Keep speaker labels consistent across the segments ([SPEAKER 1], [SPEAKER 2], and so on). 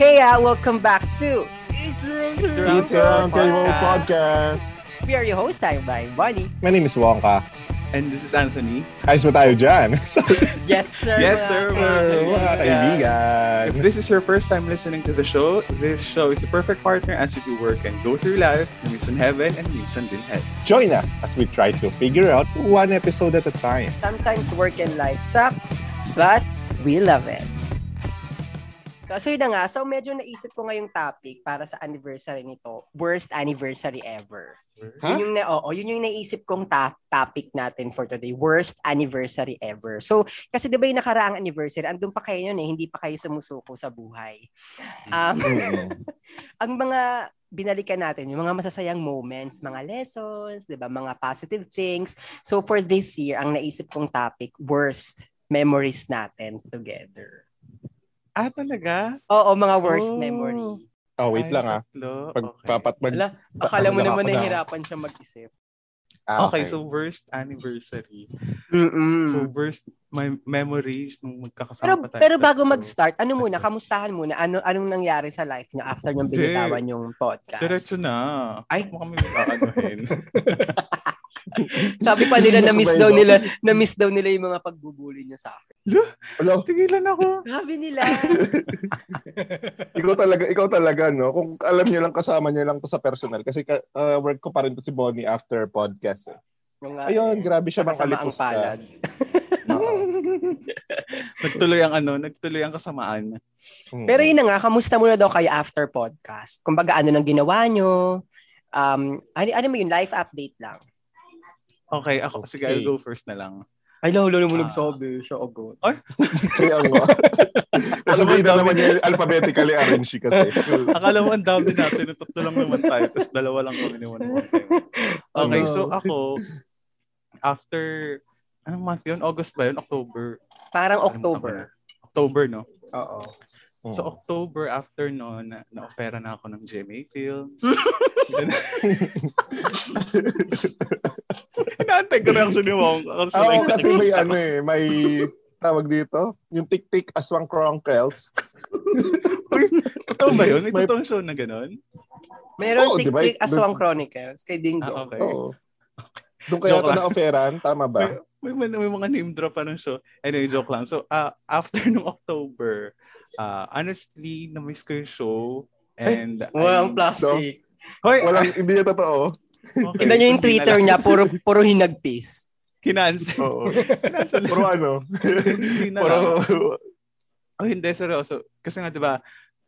[SPEAKER 1] Hey, uh, welcome back to
[SPEAKER 2] It's the Round Table Podcast.
[SPEAKER 1] We are your host. I'm Brian Bonnie.
[SPEAKER 2] My name is Wonka.
[SPEAKER 3] And this is Anthony.
[SPEAKER 2] Ayos ba tayo dyan?
[SPEAKER 1] Yes, sir.
[SPEAKER 3] Yes,
[SPEAKER 1] mga
[SPEAKER 3] sir,
[SPEAKER 1] kaibigan.
[SPEAKER 2] mga
[SPEAKER 3] If this is your first time listening to the show, this show is the perfect partner as you work and go through life, minsan heaven and minsan din hell.
[SPEAKER 2] Join us as we try to figure out one episode at a time.
[SPEAKER 1] Sometimes work and life sucks, but we love it. So yun na nga, so medyo naisip ko ngayong topic para sa anniversary nito. Worst anniversary ever.
[SPEAKER 2] Ha?
[SPEAKER 1] Yun yung, na, oo, yun yung naisip kong ta- topic natin for today. Worst anniversary ever. So, kasi di ba yung nakaraang anniversary, andun pa kayo yun eh, hindi pa kayo sumusuko sa buhay. Um,
[SPEAKER 2] Mm.
[SPEAKER 1] ang mga binalikan natin, yung mga masasayang moments, mga lessons, di ba, mga positive things. So, for this year, ang naisip kong topic, worst memories natin together.
[SPEAKER 3] Ah, talaga?
[SPEAKER 1] Oo, mga worst
[SPEAKER 3] Oh.
[SPEAKER 1] memory.
[SPEAKER 2] Oh, wait
[SPEAKER 3] Ay,
[SPEAKER 2] lang ah.
[SPEAKER 3] saklo.
[SPEAKER 2] Pag
[SPEAKER 3] okay.
[SPEAKER 2] papat mag...
[SPEAKER 1] Ala, akala mo
[SPEAKER 2] Ako
[SPEAKER 1] naman
[SPEAKER 2] na.
[SPEAKER 1] nahihirapan siya mag-isip.
[SPEAKER 2] Ah,
[SPEAKER 3] okay, so worst anniversary.
[SPEAKER 1] Mm-mm.
[SPEAKER 3] So worst my memories nung magkakasama
[SPEAKER 1] Pero
[SPEAKER 3] pa tayo.
[SPEAKER 1] pero bago mag-start, ano muna, kamustahan muna, ano anong nangyari sa life niyo after
[SPEAKER 3] Hindi.
[SPEAKER 1] binitawan yung podcast?
[SPEAKER 3] Diretso na.
[SPEAKER 1] Ay.
[SPEAKER 3] Ay. Mo kami makakanuhin.
[SPEAKER 1] Sabi pa nila na miss daw nila, na miss daw nila yung mga pagbubuli niyo sa akin.
[SPEAKER 2] Hello?
[SPEAKER 3] Tigilan ako.
[SPEAKER 1] Sabi nila.
[SPEAKER 2] ikaw talaga, ikaw talaga, no? Kung alam niyo lang, kasama niyo lang to sa personal. Kasi ka- uh, work ko pa rin to si Bonnie after podcast. Eh.
[SPEAKER 1] Nga,
[SPEAKER 2] Ayun,
[SPEAKER 1] eh,
[SPEAKER 2] grabe siya
[SPEAKER 1] palad.
[SPEAKER 2] Oo.
[SPEAKER 3] nagtuloy ang ano, nagtuloy ang kasamaan.
[SPEAKER 2] Mm.
[SPEAKER 1] Pero yun na nga, kamusta muna daw kayo after podcast? Kumbaga, ano nang ginawa nyo? Um, ano, ano mo yun? Life update lang.
[SPEAKER 3] Okay, ako. Sige,
[SPEAKER 2] Okay.
[SPEAKER 3] I'll go first na lang.
[SPEAKER 1] Ay, lalo mo
[SPEAKER 3] Ah.
[SPEAKER 1] nagsabi. Siya agad.
[SPEAKER 2] Kaya nga. Kasi
[SPEAKER 3] Alam mo,
[SPEAKER 2] hindi na naman yung alphabetically arranged kasi.
[SPEAKER 3] Akala mo ang dami natin, na tatlo lang naman tayo, tapos dalawa lang kami ni one time. Okay,
[SPEAKER 1] Ano?
[SPEAKER 3] so ako, after, anong month yun? August ba yun? October?
[SPEAKER 1] Parang October.
[SPEAKER 3] October, no?
[SPEAKER 1] Oo.
[SPEAKER 3] So, October, after noon, na, na-offera na ako ng GMA Films. Inaantay ko reaction ni Wong. Kasi
[SPEAKER 2] Oo,
[SPEAKER 3] like,
[SPEAKER 2] kasi may ano eh, may tawag dito, yung tik-tik aswang cronkels.
[SPEAKER 3] Totoo ba yun? May
[SPEAKER 2] May-
[SPEAKER 3] totoong show na gano'n?
[SPEAKER 1] Meron
[SPEAKER 2] ba?
[SPEAKER 1] Tik-Tik Aswang Chronicles kay Ding
[SPEAKER 3] Ah,
[SPEAKER 1] Dong.
[SPEAKER 3] okay.
[SPEAKER 2] Oo. Doon kaya ito na-offeran, tama ba?
[SPEAKER 3] May, may, may mga name drop pa ng show. Anyway, joke lang. So, ah, after nung October, ah, honestly, na-miss ko yung show. And,
[SPEAKER 1] Walang
[SPEAKER 3] I-
[SPEAKER 1] plastic.
[SPEAKER 3] Hoy!
[SPEAKER 2] Walang, hindi niya totoo.
[SPEAKER 3] okay,
[SPEAKER 1] Tignan nyo yung
[SPEAKER 3] na
[SPEAKER 1] Twitter niya, puro, puro hinagpis.
[SPEAKER 3] Kinancel.
[SPEAKER 2] Oo. Puro ano?
[SPEAKER 3] Hindi na.
[SPEAKER 2] Puro,
[SPEAKER 3] Oh, hindi, seryoso. Kasi nga, di ba,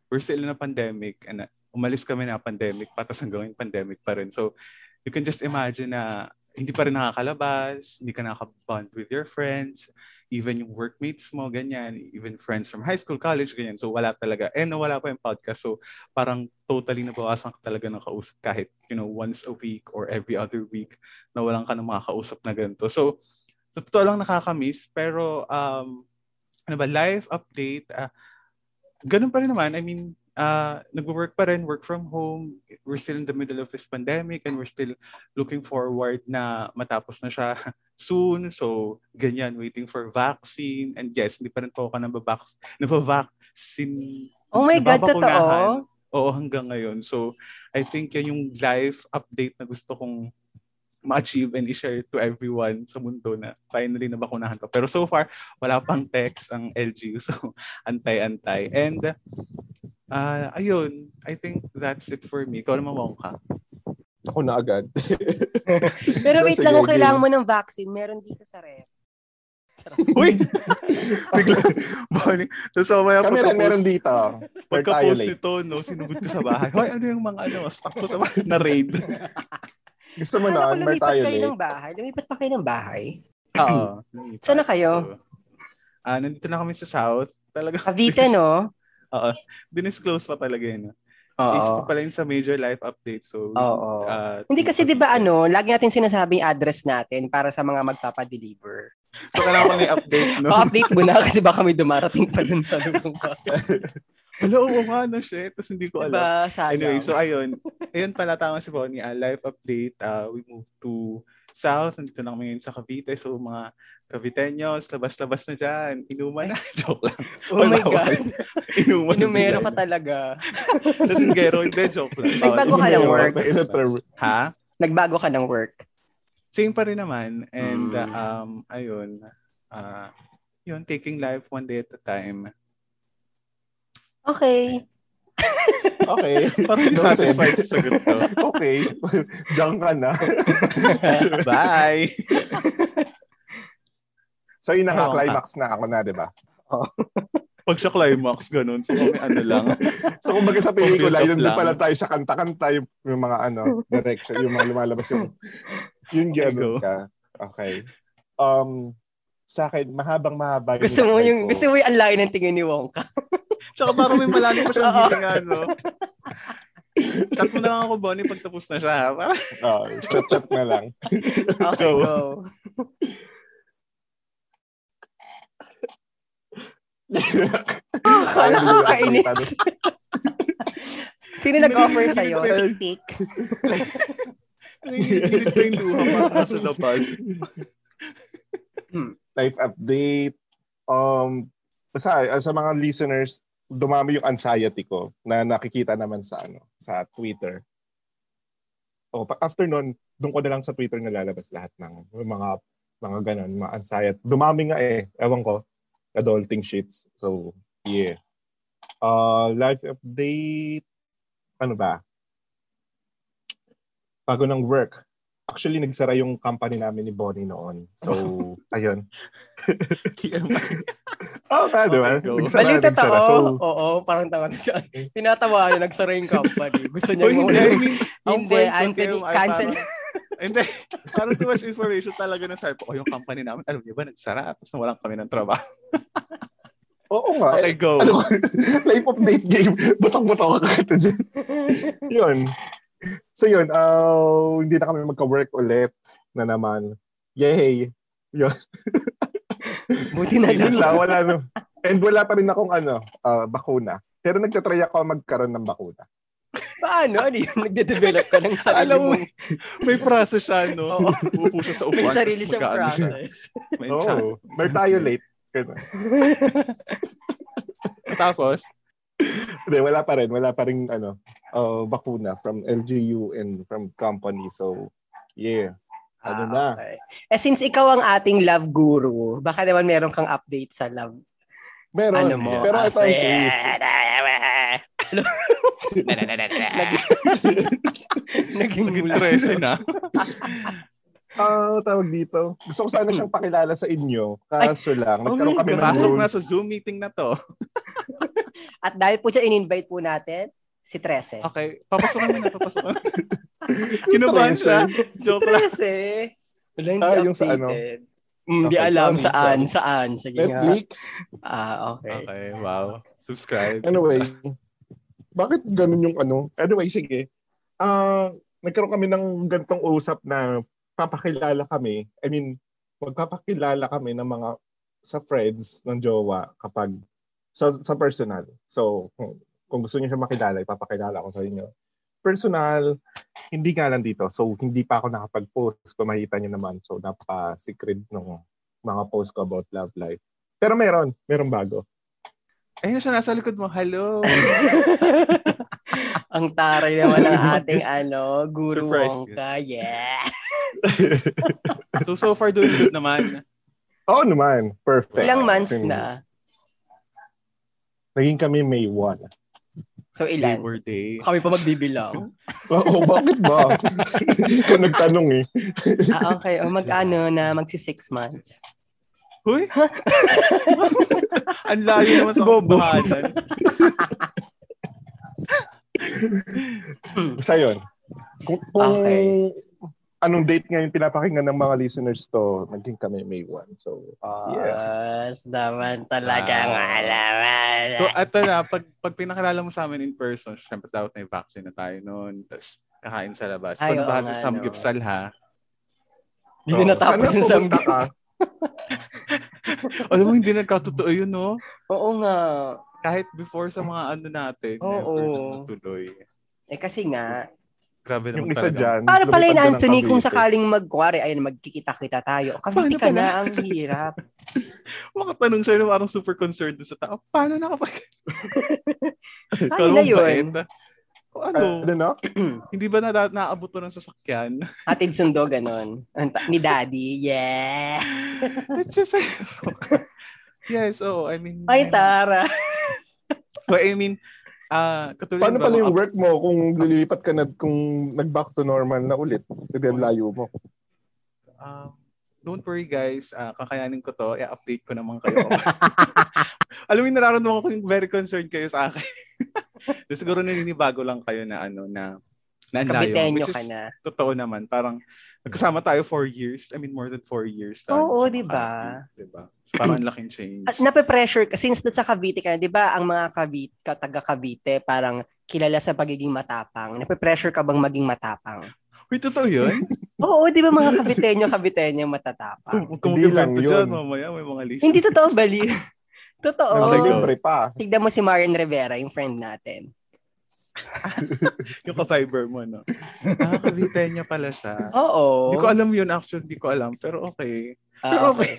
[SPEAKER 3] we're still in a pandemic and uh, umalis kami na pandemic, patas hanggang yung pandemic pa rin. So, you can just imagine na hindi pa rin nakakalabas, hindi ka nakabond with your friends, even yung workmates mo, ganyan, even friends from high school, college, ganyan. So, wala talaga. And wala pa yung podcast. So, parang totally nabawasan ka talaga ng kausap kahit, you know, once a week or every other week na walang ka ng mga kausap na ganito. So, totoo lang nakakamiss, pero um, ano ba, live update, ah, ganun pa rin naman. I mean, uh, nag-work pa rin, work from home. We're still in the middle of this pandemic and we're still looking forward na matapos na siya soon. So, ganyan, waiting for vaccine. And yes, hindi pa rin po ako nabavax, nabavaccine.
[SPEAKER 1] Oh my God, totoo?
[SPEAKER 3] Oo, hanggang ngayon. So, I think yan yung live update na gusto kong ma-achieve and i-share to everyone sa mundo na finally nabakunahan ko. Pero so far, wala pang text ang LGU. So, antay-antay. And, uh, ayun, I think that's it for me. Ikaw naman, Wongka.
[SPEAKER 2] ako na agad.
[SPEAKER 1] Pero wait lang, kung kailangan mo ng vaccine, meron dito sa ref.
[SPEAKER 3] Uy! Bigla, Bonnie. So, mamaya
[SPEAKER 2] Kami rin meron dito.
[SPEAKER 3] Pagka-post nito, no, sinugod ko sa bahay. Hoy, ano yung mga ano, stock ko sa bahay na raid.
[SPEAKER 2] Gusto mo na, mer
[SPEAKER 1] lumipat
[SPEAKER 2] tayo
[SPEAKER 1] kayo
[SPEAKER 2] late.
[SPEAKER 1] ng bahay. Lumipat pa kayo ng bahay.
[SPEAKER 3] Oo.
[SPEAKER 1] Saan na kayo?
[SPEAKER 3] Ah, nandito na kami sa South. Talaga.
[SPEAKER 1] Cavite, no?
[SPEAKER 3] Oo. Dinisclose pa talaga yun.
[SPEAKER 1] Oo.
[SPEAKER 3] Is pa pala yun sa major life update. So,
[SPEAKER 1] Oo.
[SPEAKER 3] ah,
[SPEAKER 1] Hindi kasi 'di ba ano, lagi natin sinasabi yung address natin para sa mga magpapa-deliver.
[SPEAKER 3] So, kailangan ko na i-update, no?
[SPEAKER 1] Pa-update mo na kasi baka may dumarating pa dun sa lubong bahay.
[SPEAKER 3] Wala, oo nga, no, shit. Tapos hindi ko alam.
[SPEAKER 1] Diba? Sayang.
[SPEAKER 3] Anyway, so ayun. Ayun pala tama si Bonnie. Uh, life update. Uh, we moved to South. Nandito na kami ngayon sa Cavite. So mga Caviteños, labas-labas na dyan. Inuman na. Joke lang.
[SPEAKER 1] Oh my
[SPEAKER 3] Wala, wala.
[SPEAKER 1] God.
[SPEAKER 3] Inuman.
[SPEAKER 1] Inumero ka talaga.
[SPEAKER 3] Lasinggero, hindi. Joke lang.
[SPEAKER 1] Nagbago ka ng work.
[SPEAKER 3] Ha?
[SPEAKER 1] Nagbago ka ng work.
[SPEAKER 3] Same pa rin naman. And,
[SPEAKER 1] Mm.
[SPEAKER 3] uh, um, ayun. Uh, yun, taking life one day at a time.
[SPEAKER 1] Okay.
[SPEAKER 2] Okay.
[SPEAKER 3] Parang hindi
[SPEAKER 2] Noted.
[SPEAKER 3] satisfied sa sagot ko.
[SPEAKER 2] okay. Diyan ka na.
[SPEAKER 3] Bye!
[SPEAKER 2] So yun
[SPEAKER 3] Oo.
[SPEAKER 2] climax na ako na, di ba?
[SPEAKER 3] Pag sa climax, ganun. So, kami ano lang.
[SPEAKER 2] So kumbaga sa pelikula, yun din
[SPEAKER 3] lang.
[SPEAKER 2] pala tayo sa kanta-kanta, yung, yung mga ano, direction, yung mga lumalabas yung, yung
[SPEAKER 3] go.
[SPEAKER 2] ka. Okay. Um, sa akin, mahabang mahaba
[SPEAKER 1] Gusto mo yung,
[SPEAKER 2] ko.
[SPEAKER 1] gusto mo yung ang layo ng tingin ni Wongka.
[SPEAKER 3] Tsaka parang may malalim pa siyang
[SPEAKER 1] Oo.
[SPEAKER 3] gising ano. Chat mo na lang ako, Bonnie, pag tapos na siya. ha?
[SPEAKER 2] Oh, chat-chat na lang.
[SPEAKER 1] Okay,
[SPEAKER 3] Go.
[SPEAKER 1] go. Ah, nakakainis. Sino nag-offer sa'yo? Tik-tik.
[SPEAKER 3] nanginginig pa yung luha parang nasa labas.
[SPEAKER 2] Life update. Um, sa, sa mga listeners, dumami yung anxiety ko na nakikita naman sa ano sa Twitter. O, pa- after nun, doon ko na lang sa Twitter nalalabas lahat ng mga mga ganun, mga anxiety. Dumami nga eh. Ewan ko. Adulting shits. So, yeah. Uh, life update. Ano ba? Bago ng work. Actually, nagsara yung company namin ni Bonnie noon. So, ayun. Oh, ba?
[SPEAKER 3] Okay, go.
[SPEAKER 2] Nagsara,
[SPEAKER 1] Bali,
[SPEAKER 2] nagsara.
[SPEAKER 1] totoo.
[SPEAKER 2] So,
[SPEAKER 1] Oo, parang tama na siya. Tinatawa niya, nagsara yung company. Gusto niya
[SPEAKER 3] hindi, mean, ang
[SPEAKER 1] Hindi, Anthony, cancel.
[SPEAKER 3] Hindi. Parang too much information talaga na sabi ko, oh, yung company namin, alam niyo ba, nagsara, tapos nawalan kami ng trabaho.
[SPEAKER 2] oo nga.
[SPEAKER 3] Okay, go.
[SPEAKER 2] Ano, life update game. Butang-butang ka kita dyan. yun. So yun, uh, hindi na kami magka-work ulit na naman. Yay! Yun.
[SPEAKER 1] Buti na
[SPEAKER 2] Yun
[SPEAKER 1] lang.
[SPEAKER 2] lang, wala no. And wala pa rin akong ano, uh, bakuna. Pero nagtatry ako magkaroon ng bakuna.
[SPEAKER 1] Paano? Ano yun? Nagde-develop ka ng sarili
[SPEAKER 3] Alam mo,
[SPEAKER 1] mo.
[SPEAKER 3] May process siya, no?
[SPEAKER 1] Oo.
[SPEAKER 3] Siya sa upuan.
[SPEAKER 1] May sarili siyang
[SPEAKER 3] mag-ano siya.
[SPEAKER 1] process.
[SPEAKER 3] May.
[SPEAKER 2] Oh, Mertiolate.
[SPEAKER 3] Tapos,
[SPEAKER 2] Hindi, wala pa rin. Wala pa rin ano, uh, bakuna from LGU and from company. So, yeah. Ano na?
[SPEAKER 1] Ah, okay. Eh, since ikaw ang ating love guru, baka naman meron kang update sa love.
[SPEAKER 2] Meron.
[SPEAKER 1] Ano mo?
[SPEAKER 2] Pero
[SPEAKER 1] Ah,
[SPEAKER 2] ito ang case.
[SPEAKER 1] Naging
[SPEAKER 3] naging
[SPEAKER 1] mula.
[SPEAKER 3] 13 na.
[SPEAKER 2] Ah, tawag dito. Gusto ko sana siyang pakilala sa inyo. Kaso lang,
[SPEAKER 1] oh
[SPEAKER 2] nagkaroon kami ng
[SPEAKER 1] God.
[SPEAKER 3] Pasok
[SPEAKER 2] rules.
[SPEAKER 3] na sa Zoom meeting na to.
[SPEAKER 1] At dahil po dyan, in-invite po natin si Trece.
[SPEAKER 3] Okay, papasokan mo na, papasokan. Kinabahan siya.
[SPEAKER 1] Si. Trece. Wala, hindi
[SPEAKER 2] Ah, yung sa ano?
[SPEAKER 1] Mm, Hindi
[SPEAKER 2] Okay,
[SPEAKER 1] alam
[SPEAKER 2] sorry,
[SPEAKER 1] saan,
[SPEAKER 2] sorry.
[SPEAKER 1] saan. Sige nga.
[SPEAKER 2] Netflix.
[SPEAKER 1] Ah, okay.
[SPEAKER 3] Okay, wow. Subscribe.
[SPEAKER 2] Anyway, bakit ganun yung ano? Anyway, sige. Ah, nagkaroon kami ng gantong usap na papakilala kami. I mean, magpapakilala kami ng mga sa friends ng jowa kapag sa, sa personal. So, kung, gusto niyo siya makilala, ipapakilala ko sa inyo. Personal, hindi nga lang dito. So, hindi pa ako nakapag-post. Kung makita niyo naman. So, napa-secret ng mga post ko about love life. Pero meron. Meron bago.
[SPEAKER 3] Ayun siya, nasa likod mo. Hello.
[SPEAKER 1] Ang taray naman ng ating ano, Guru
[SPEAKER 3] Surprise.
[SPEAKER 1] Wongka. Yeah.
[SPEAKER 3] So, so far doing good naman.
[SPEAKER 2] Oo naman. Perfect.
[SPEAKER 1] Ilang months
[SPEAKER 2] Kasi
[SPEAKER 1] na?
[SPEAKER 2] Naging kami May 1.
[SPEAKER 1] So ilan?
[SPEAKER 3] Labor Day.
[SPEAKER 1] Kami pa magbibilang.
[SPEAKER 2] Oo, bakit ba? Ikaw nagtanong eh.
[SPEAKER 1] ah, okay. O mag-ano na magsi six months.
[SPEAKER 3] Huy? Ang layo naman sa
[SPEAKER 1] Bobo.
[SPEAKER 2] Basta yun. Kung, kung
[SPEAKER 1] Okay.
[SPEAKER 2] anong date nga yung pinapakinggan ng mga listeners to, naging kami May 1. So, Yeah.
[SPEAKER 1] Yes, naman talagang
[SPEAKER 3] Wow.
[SPEAKER 1] alaman.
[SPEAKER 3] So, eto na, pag, pag pinakilala mo sa amin in person, syempre dapat may vaccine na tayo noon. Tapos, kakain sa labas.
[SPEAKER 1] Ay,
[SPEAKER 3] Pag
[SPEAKER 1] nga,
[SPEAKER 3] sa
[SPEAKER 1] no.
[SPEAKER 3] Samgipsal, ha?
[SPEAKER 1] Hindi na natapos yung
[SPEAKER 2] ka.
[SPEAKER 3] Alam mo, hindi nagkatotoo yun, no?
[SPEAKER 1] Oo nga.
[SPEAKER 3] Kahit before sa mga ano natin.
[SPEAKER 1] Oo.
[SPEAKER 3] never tuloy.
[SPEAKER 1] Eh kasi nga,
[SPEAKER 3] Grabe naman
[SPEAKER 2] Yung isa
[SPEAKER 3] talaga.
[SPEAKER 2] dyan.
[SPEAKER 1] Paano pala yun,
[SPEAKER 2] lumipad ka ng
[SPEAKER 1] Anthony, kung
[SPEAKER 2] Cavite.
[SPEAKER 1] sakaling magkuwari, ayun, magkikita-kita tayo. Cavite
[SPEAKER 3] Paano
[SPEAKER 1] ka
[SPEAKER 3] pala?
[SPEAKER 1] na, ang hirap.
[SPEAKER 3] Makatanong siya na parang super concerned doon sa tao. Paano nakapag...
[SPEAKER 1] Paano na yun?
[SPEAKER 3] Ano,
[SPEAKER 2] Ano, no?
[SPEAKER 3] hindi ba na naabot to ng sasakyan?
[SPEAKER 1] Atid sundo, ganon. Ni daddy, yeah.
[SPEAKER 3] It's just like... yes, oh, I mean...
[SPEAKER 1] Ay, Tara.
[SPEAKER 3] But I mean, ah, katulad
[SPEAKER 2] Paano pala yung work mo kung lilipat ka na, kung nag-back to normal na ulit? Kasi ang layo mo.
[SPEAKER 3] Um, don't worry guys, Ah, kakayanin ko to. I-update ko naman kayo. Alam mo, yung nararamdaman ko yung very concerned kayo sa akin. so, siguro naninibago lang kayo na ano na na ang layo.
[SPEAKER 1] Kabitenyo
[SPEAKER 3] Which
[SPEAKER 1] ka
[SPEAKER 3] is
[SPEAKER 1] na.
[SPEAKER 3] totoo naman. Parang nagkasama tayo for years. I mean, more than four years. tayo
[SPEAKER 1] Oo, di ba?
[SPEAKER 3] Di ba? Parang ang laking change.
[SPEAKER 1] At nape-pressure ka, since nasa Cavite ka na, di ba, ang mga Cavite, ka- taga Cavite, parang kilala sa pagiging matapang. Nape-pressure ka bang maging matapang?
[SPEAKER 3] Uy, totoo yun?
[SPEAKER 1] Oo, di ba mga Caviteño, Caviteño matatapang?
[SPEAKER 3] Kung kung
[SPEAKER 2] Hindi lang yun.
[SPEAKER 3] dyan, mamaya may mga list.
[SPEAKER 1] Hindi totoo, bali. Totoo.
[SPEAKER 3] Nasa
[SPEAKER 2] Nasa libre pa.
[SPEAKER 1] Tignan mo si Marian Rivera, yung friend natin.
[SPEAKER 3] yung ka-fiber mo, no? Ah, niya pala siya.
[SPEAKER 1] Oo.
[SPEAKER 3] Hindi ko alam yun actually, hindi ko alam. Pero okay.
[SPEAKER 1] Ah,
[SPEAKER 3] Pero
[SPEAKER 1] okay.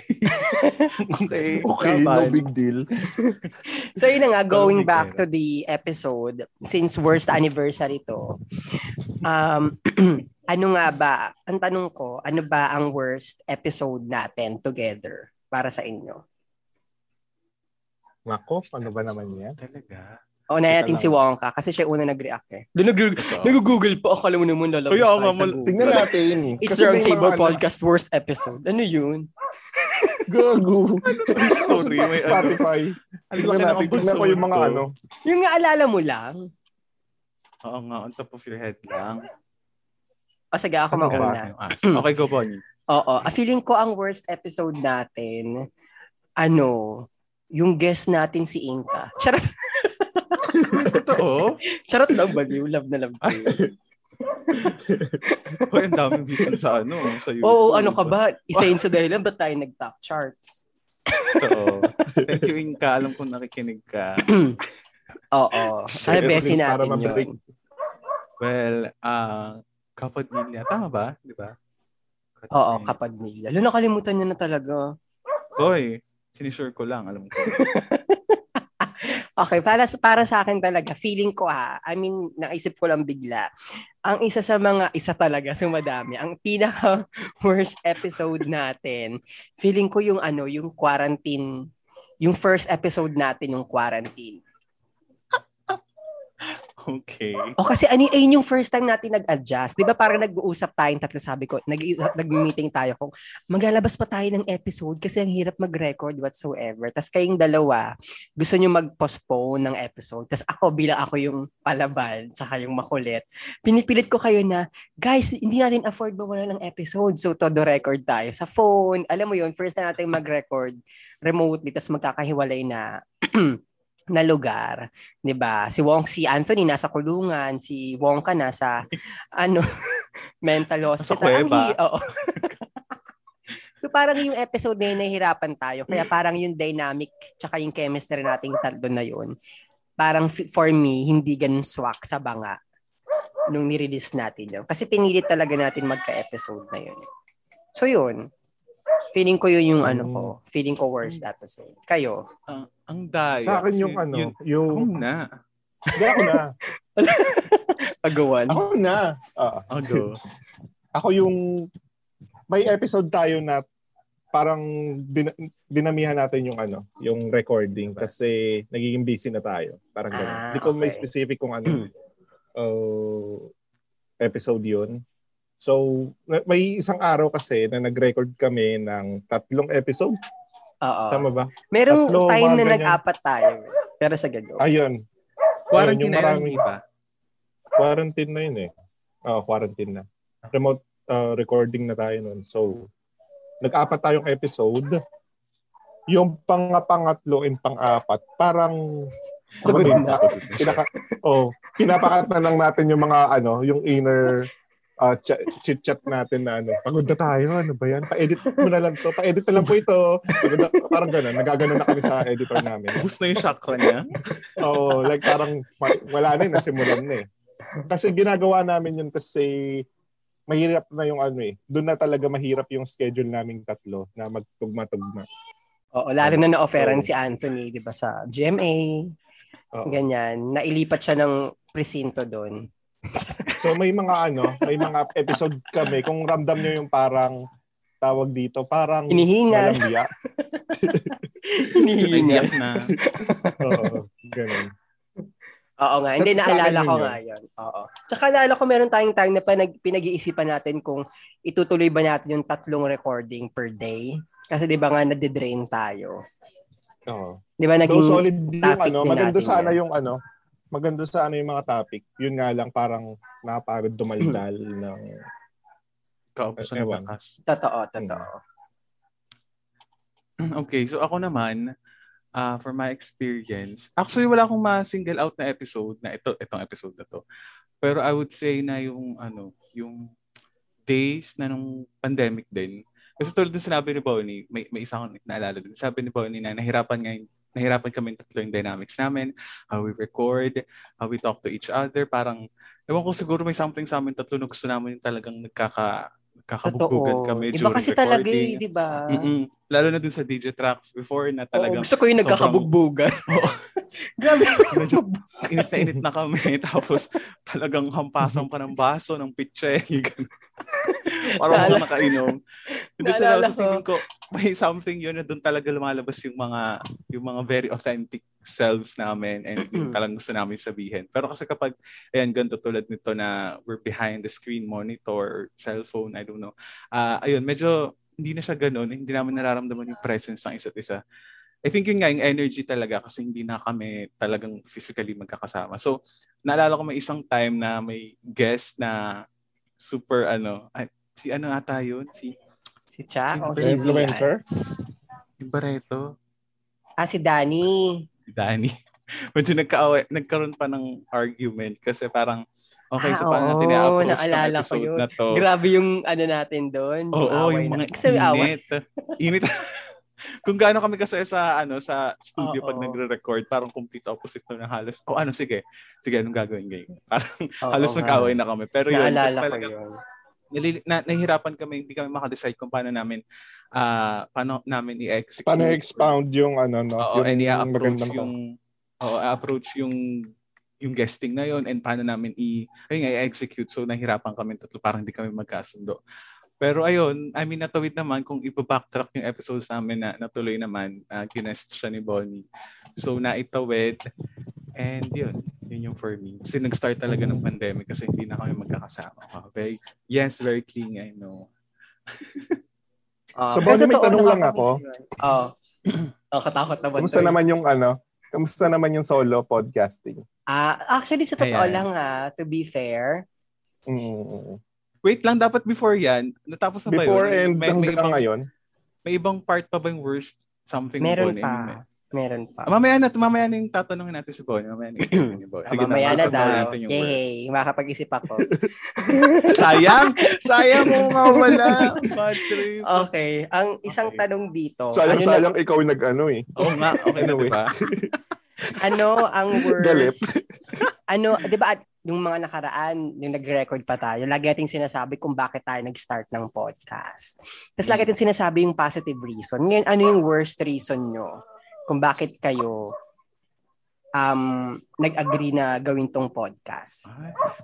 [SPEAKER 3] okay.
[SPEAKER 2] Okay, no big deal.
[SPEAKER 1] So yun na nga, going back to the episode, since worst anniversary to, um, ano nga ba, ang tanong ko, ano ba ang worst episode natin together para sa inyo?
[SPEAKER 2] Nako, ano ba naman yan?
[SPEAKER 3] Talaga.
[SPEAKER 1] O na natin si Wongka kasi siya una nag-react eh. Doon nag- nag-google pa. Akala mo naman lalabas
[SPEAKER 3] Kaya
[SPEAKER 1] tayo sa Google.
[SPEAKER 2] Tingnan natin.
[SPEAKER 1] It's Saber
[SPEAKER 2] mga ano-
[SPEAKER 1] Podcast worst episode. Ano yun?
[SPEAKER 2] Gago.
[SPEAKER 3] Sorry, may ano.
[SPEAKER 2] Spotify.
[SPEAKER 3] Ang
[SPEAKER 2] Tingnan natin. Tingnan ko yung mga ano.
[SPEAKER 1] Yung nga alala mo lang.
[SPEAKER 3] Oo nga, on top of your head lang.
[SPEAKER 1] O sige, ako
[SPEAKER 2] Ano.
[SPEAKER 3] Ah, Okay, go Bonnie.
[SPEAKER 1] Oo. A feeling ko ang worst episode natin, ano, yung guest natin si Inka. Charot,
[SPEAKER 3] Totoo?
[SPEAKER 1] charot lang baliw. Love na love ko.
[SPEAKER 3] Hoy, ang daming views sa ano, sa YouTube.
[SPEAKER 1] Oo, ano ka ba? Isa yun sa dahilan ba't tayo nag-top charts?
[SPEAKER 3] Totoo. Thank you, Inka. Alam kong nakikinig ka.
[SPEAKER 1] Oo. Ay, besi natin yun.
[SPEAKER 3] Well, ah, kapag niya. Tama ba? Di ba?
[SPEAKER 1] Oo, kapag nila. Lalo nakalimutan niya na talaga.
[SPEAKER 3] Hoy, sinisure ko lang. Alam ko.
[SPEAKER 1] Okay, para para sa akin talaga, feeling ko ha, I mean, naisip ko lang bigla. Ang isa sa mga, isa talaga, sumadami, ang pinaka worst episode natin, feeling ko yung ano, yung quarantine, yung first episode natin, yung quarantine.
[SPEAKER 3] Okay.
[SPEAKER 1] O kasi ano, ayun yung first time natin nag-adjust. Di ba parang nag-uusap tayong tatlo, sabi ko, nag- nag-meeting tayo kung maglalabas pa tayo ng episode kasi ang hirap mag-record whatsoever. Tapos kayong dalawa, gusto nyo mag-postpone ng episode. Tapos ako, bilang ako yung palaban, tsaka yung makulit, pinipilit ko kayo na, guys, hindi natin afford mawala ng episode. So, todo record tayo sa phone. Alam mo yun, first time natin mag-record remotely, tapos magkakahiwalay na na lugar, 'di ba? Si Wong si Anthony nasa kulungan, si Wongka nasa ano mental hospital. Ang hi- oo. so parang yung episode na yun, nahihirapan tayo. Kaya parang yung dynamic tsaka yung chemistry nating tatlo na yun, parang f- for me, hindi ganun swak sa banga nung ni-release natin yun. Kasi pinilit talaga natin magka-episode na yun. So yun. Feeling ko yun yung ano ko. Feeling ko worst episode. Kayo?
[SPEAKER 3] Ang, ang daya.
[SPEAKER 2] Sa akin yung
[SPEAKER 3] Yun-
[SPEAKER 2] ano,
[SPEAKER 3] yun-
[SPEAKER 2] yung...
[SPEAKER 3] Ako na.
[SPEAKER 2] Hindi ako na.
[SPEAKER 1] Agawan.
[SPEAKER 2] Ako na. Ah,
[SPEAKER 3] Ako.
[SPEAKER 2] ako yung... May episode tayo na parang bin, binamihan natin yung ano, yung recording kasi nagiging busy na tayo. Parang.
[SPEAKER 1] Ah,
[SPEAKER 2] Hindi ko may
[SPEAKER 1] okay.
[SPEAKER 2] specific kung ano uh, episode yun. So, may isang araw kasi na nag-record kami ng tatlong episode.
[SPEAKER 1] Oo.
[SPEAKER 2] Tama ba?
[SPEAKER 1] Merong
[SPEAKER 2] Tatlo,
[SPEAKER 1] time na
[SPEAKER 2] ganyan.
[SPEAKER 1] nag-apat tayo. Pero sa gago.
[SPEAKER 2] Ayun.
[SPEAKER 3] Quarantine
[SPEAKER 2] yung
[SPEAKER 3] na yun,
[SPEAKER 2] maraming-
[SPEAKER 3] di ba?
[SPEAKER 2] Quarantine na yun eh. Oo, quarantine na. Remote uh, recording na tayo nun. So, nag-apat tayong episode. Yung pangapangatlo and pang-apat, parang
[SPEAKER 1] Pagod
[SPEAKER 2] ano yun?
[SPEAKER 1] na.
[SPEAKER 2] Pinaka, oh, pinapakat na lang natin yung mga ano, yung inner uh, ch- chit-chat natin na ano, pagod na tayo, ano ba yan? Pa-edit mo na lang to, pa-edit na lang po ito. Pagod na, parang gano'n, nagaganon na kami sa editor namin.
[SPEAKER 3] Ubus na yung chakra niya.
[SPEAKER 2] Oo, like parang ma- wala na yun, nasimulan na eh. kasi ginagawa namin yun kasi mahirap na yung ano eh. Doon na talaga mahirap yung schedule naming tatlo na magtugma-tugma.
[SPEAKER 1] Oo, lalo na na-offeran
[SPEAKER 2] So-
[SPEAKER 1] si Anthony, di ba, sa GMA,
[SPEAKER 2] Oo.
[SPEAKER 1] ganyan. Nailipat siya ng presinto doon.
[SPEAKER 2] So may mga ano, may mga episode kami kung ramdam nyo yung parang tawag dito, parang
[SPEAKER 1] Hinihingal.
[SPEAKER 2] walang biya.
[SPEAKER 1] Hinihingal.
[SPEAKER 3] Naiyak na.
[SPEAKER 2] Oo, ganun.
[SPEAKER 1] Oo nga, hindi naalala ko
[SPEAKER 2] yun
[SPEAKER 1] nga yun. Oo. Tsaka naalala ko meron tayong time na pinag, pinag-iisipan natin kung itutuloy ba natin yung tatlong recording per day. Kasi di ba nga nade-drain tayo.
[SPEAKER 2] Oo.
[SPEAKER 1] Di ba naging
[SPEAKER 2] solid yung ano,
[SPEAKER 1] din
[SPEAKER 2] maganda
[SPEAKER 1] natin
[SPEAKER 2] sana
[SPEAKER 1] yan.
[SPEAKER 2] yung ano, maganda sana yung mga topic. Yun nga lang parang nakapagod dumaldal ng
[SPEAKER 3] Kaupo sa
[SPEAKER 2] Ewan.
[SPEAKER 3] nagtakas.
[SPEAKER 1] totoo, totoo.
[SPEAKER 3] Okay, so ako naman, uh, for my experience, actually wala akong ma-single out na episode na ito, itong episode na to. Pero I would say na yung ano, yung days na nung pandemic din. Kasi tulad ng sinabi ni Bonnie, may, may isa akong naalala din. Sabi ni Bonnie na nahirapan nga yung, nahirapan kami tatlo yung dynamics namin, how we record, how we talk to each other. Parang, ewan ko siguro may something sa amin tatlo na gusto namin yung talagang nagkaka, nagkakabugbugan
[SPEAKER 1] Totoo.
[SPEAKER 3] kami
[SPEAKER 1] Iba
[SPEAKER 3] during
[SPEAKER 1] kasi talaga eh,
[SPEAKER 3] recording.
[SPEAKER 1] di ba?
[SPEAKER 3] Mm-mm. Lalo na dun sa DJ tracks before na
[SPEAKER 1] Oo,
[SPEAKER 3] talagang
[SPEAKER 1] gusto ko yung nagkakabugbugan. Grabe.
[SPEAKER 3] medyo init na init na kami. Tapos talagang hampasan pa ng baso, ng pitche. Parang mga
[SPEAKER 1] Naalala-
[SPEAKER 3] nakainom. Hindi sa
[SPEAKER 1] Naalala
[SPEAKER 3] ko. may something yun na doon talaga lumalabas yung mga yung mga very authentic selves namin and yung talagang gusto namin sabihin. Pero kasi kapag, ayan, ganito tulad nito na we're behind the screen monitor or cellphone, I don't know. Ah, ayun, medyo hindi na siya ganun. Hindi namin nararamdaman yung presence ng isa't isa. I think yun nga, yung energy talaga kasi hindi na kami talagang physically magkakasama. So, naalala ko may isang time na may guest na super ano, ay, si ano ata yun? Si,
[SPEAKER 1] Si Cha o
[SPEAKER 3] Si
[SPEAKER 1] si
[SPEAKER 2] influencer.
[SPEAKER 3] si Barreto,
[SPEAKER 1] Ah, si Danny.
[SPEAKER 3] si Danny. Medyo nagka nagkaroon pa ng argument kasi parang, okay,
[SPEAKER 1] Ah,
[SPEAKER 3] so paano natin i-approach
[SPEAKER 1] naalala ko yun.
[SPEAKER 3] na to?
[SPEAKER 1] Grabe yung ano natin doon.
[SPEAKER 3] Oo,
[SPEAKER 1] away
[SPEAKER 3] yung mga
[SPEAKER 1] na. Kasi
[SPEAKER 3] init. init. Kung gaano kami kasi sa ano sa studio pag
[SPEAKER 1] Oo.
[SPEAKER 3] nagre-record, parang complete opposite to ng halos. Oh, ano sige. Sige, anong gagawin ngayon? Parang
[SPEAKER 1] Oo
[SPEAKER 3] halos
[SPEAKER 1] nga.
[SPEAKER 3] mag-away na kami. Pero yun,
[SPEAKER 1] Naalala
[SPEAKER 3] talaga
[SPEAKER 1] yun.
[SPEAKER 3] nali- na, nahihirapan kami, hindi kami makadecide kung paano namin ah paano namin i-execute.
[SPEAKER 2] Paano expound yung ano no?
[SPEAKER 3] Oo, and i-approach
[SPEAKER 2] magandang
[SPEAKER 3] yung oo, approach yung yung guesting na yon and paano namin i ayun nga, i-execute so nahirapan kami tatlo parang hindi kami magkasundo. Pero ayun, I mean natawid naman kung iba-backtrack yung episodes namin na natuloy naman, uh, ginest siya ni Bonnie. So naitawid and yun, yun yung for me. Kasi nag-start talaga ng pandemic kasi hindi na kami magkakasama. Wow, very, yes, very clingy, I know.
[SPEAKER 1] Oh,
[SPEAKER 2] So, Bonnie, may tanong lang ako.
[SPEAKER 1] Oo. Oh. katakot naman.
[SPEAKER 2] Kamusta
[SPEAKER 1] to eh.
[SPEAKER 2] naman yung ano? Kamusta naman yung solo podcasting?
[SPEAKER 1] Ah, actually, sa totoo
[SPEAKER 3] Ayan.
[SPEAKER 1] lang ha, to be fair,
[SPEAKER 2] Mm.
[SPEAKER 3] Wait lang, dapat before yan, natapos na ba
[SPEAKER 2] Before
[SPEAKER 3] yun?
[SPEAKER 2] and
[SPEAKER 3] May- may ibang-
[SPEAKER 2] ngayon?
[SPEAKER 3] May ibang part pa ba yung worst something
[SPEAKER 1] meron pa. Meron pa.
[SPEAKER 3] Ah, mamaya na, mamaya na yung tatanungin natin si Bonnie. Mamaya na yung Bonnie.
[SPEAKER 1] Ah, mamaya na daw. Yay, makakapag-isip ako.
[SPEAKER 3] sayang! Sayang mo nga wala. Bad trip.
[SPEAKER 1] Okay, ang isang
[SPEAKER 3] Okay.
[SPEAKER 1] tanong dito,
[SPEAKER 2] Sayang,
[SPEAKER 1] ano,
[SPEAKER 2] sayang ikaw nag-ano eh.
[SPEAKER 3] Oo nga, okay na
[SPEAKER 2] Anyway.
[SPEAKER 3] diba?
[SPEAKER 1] ano ang worst? ano, 'di ba yung mga nakaraan, yung nag-record pa tayo, lagi nating sinasabi kung bakit tayo nag-start ng podcast. Tapos lagi nating sinasabi yung positive reason. Ngayon, ano yung worst reason nyo kung bakit kayo um, nag-agree na gawin tong podcast?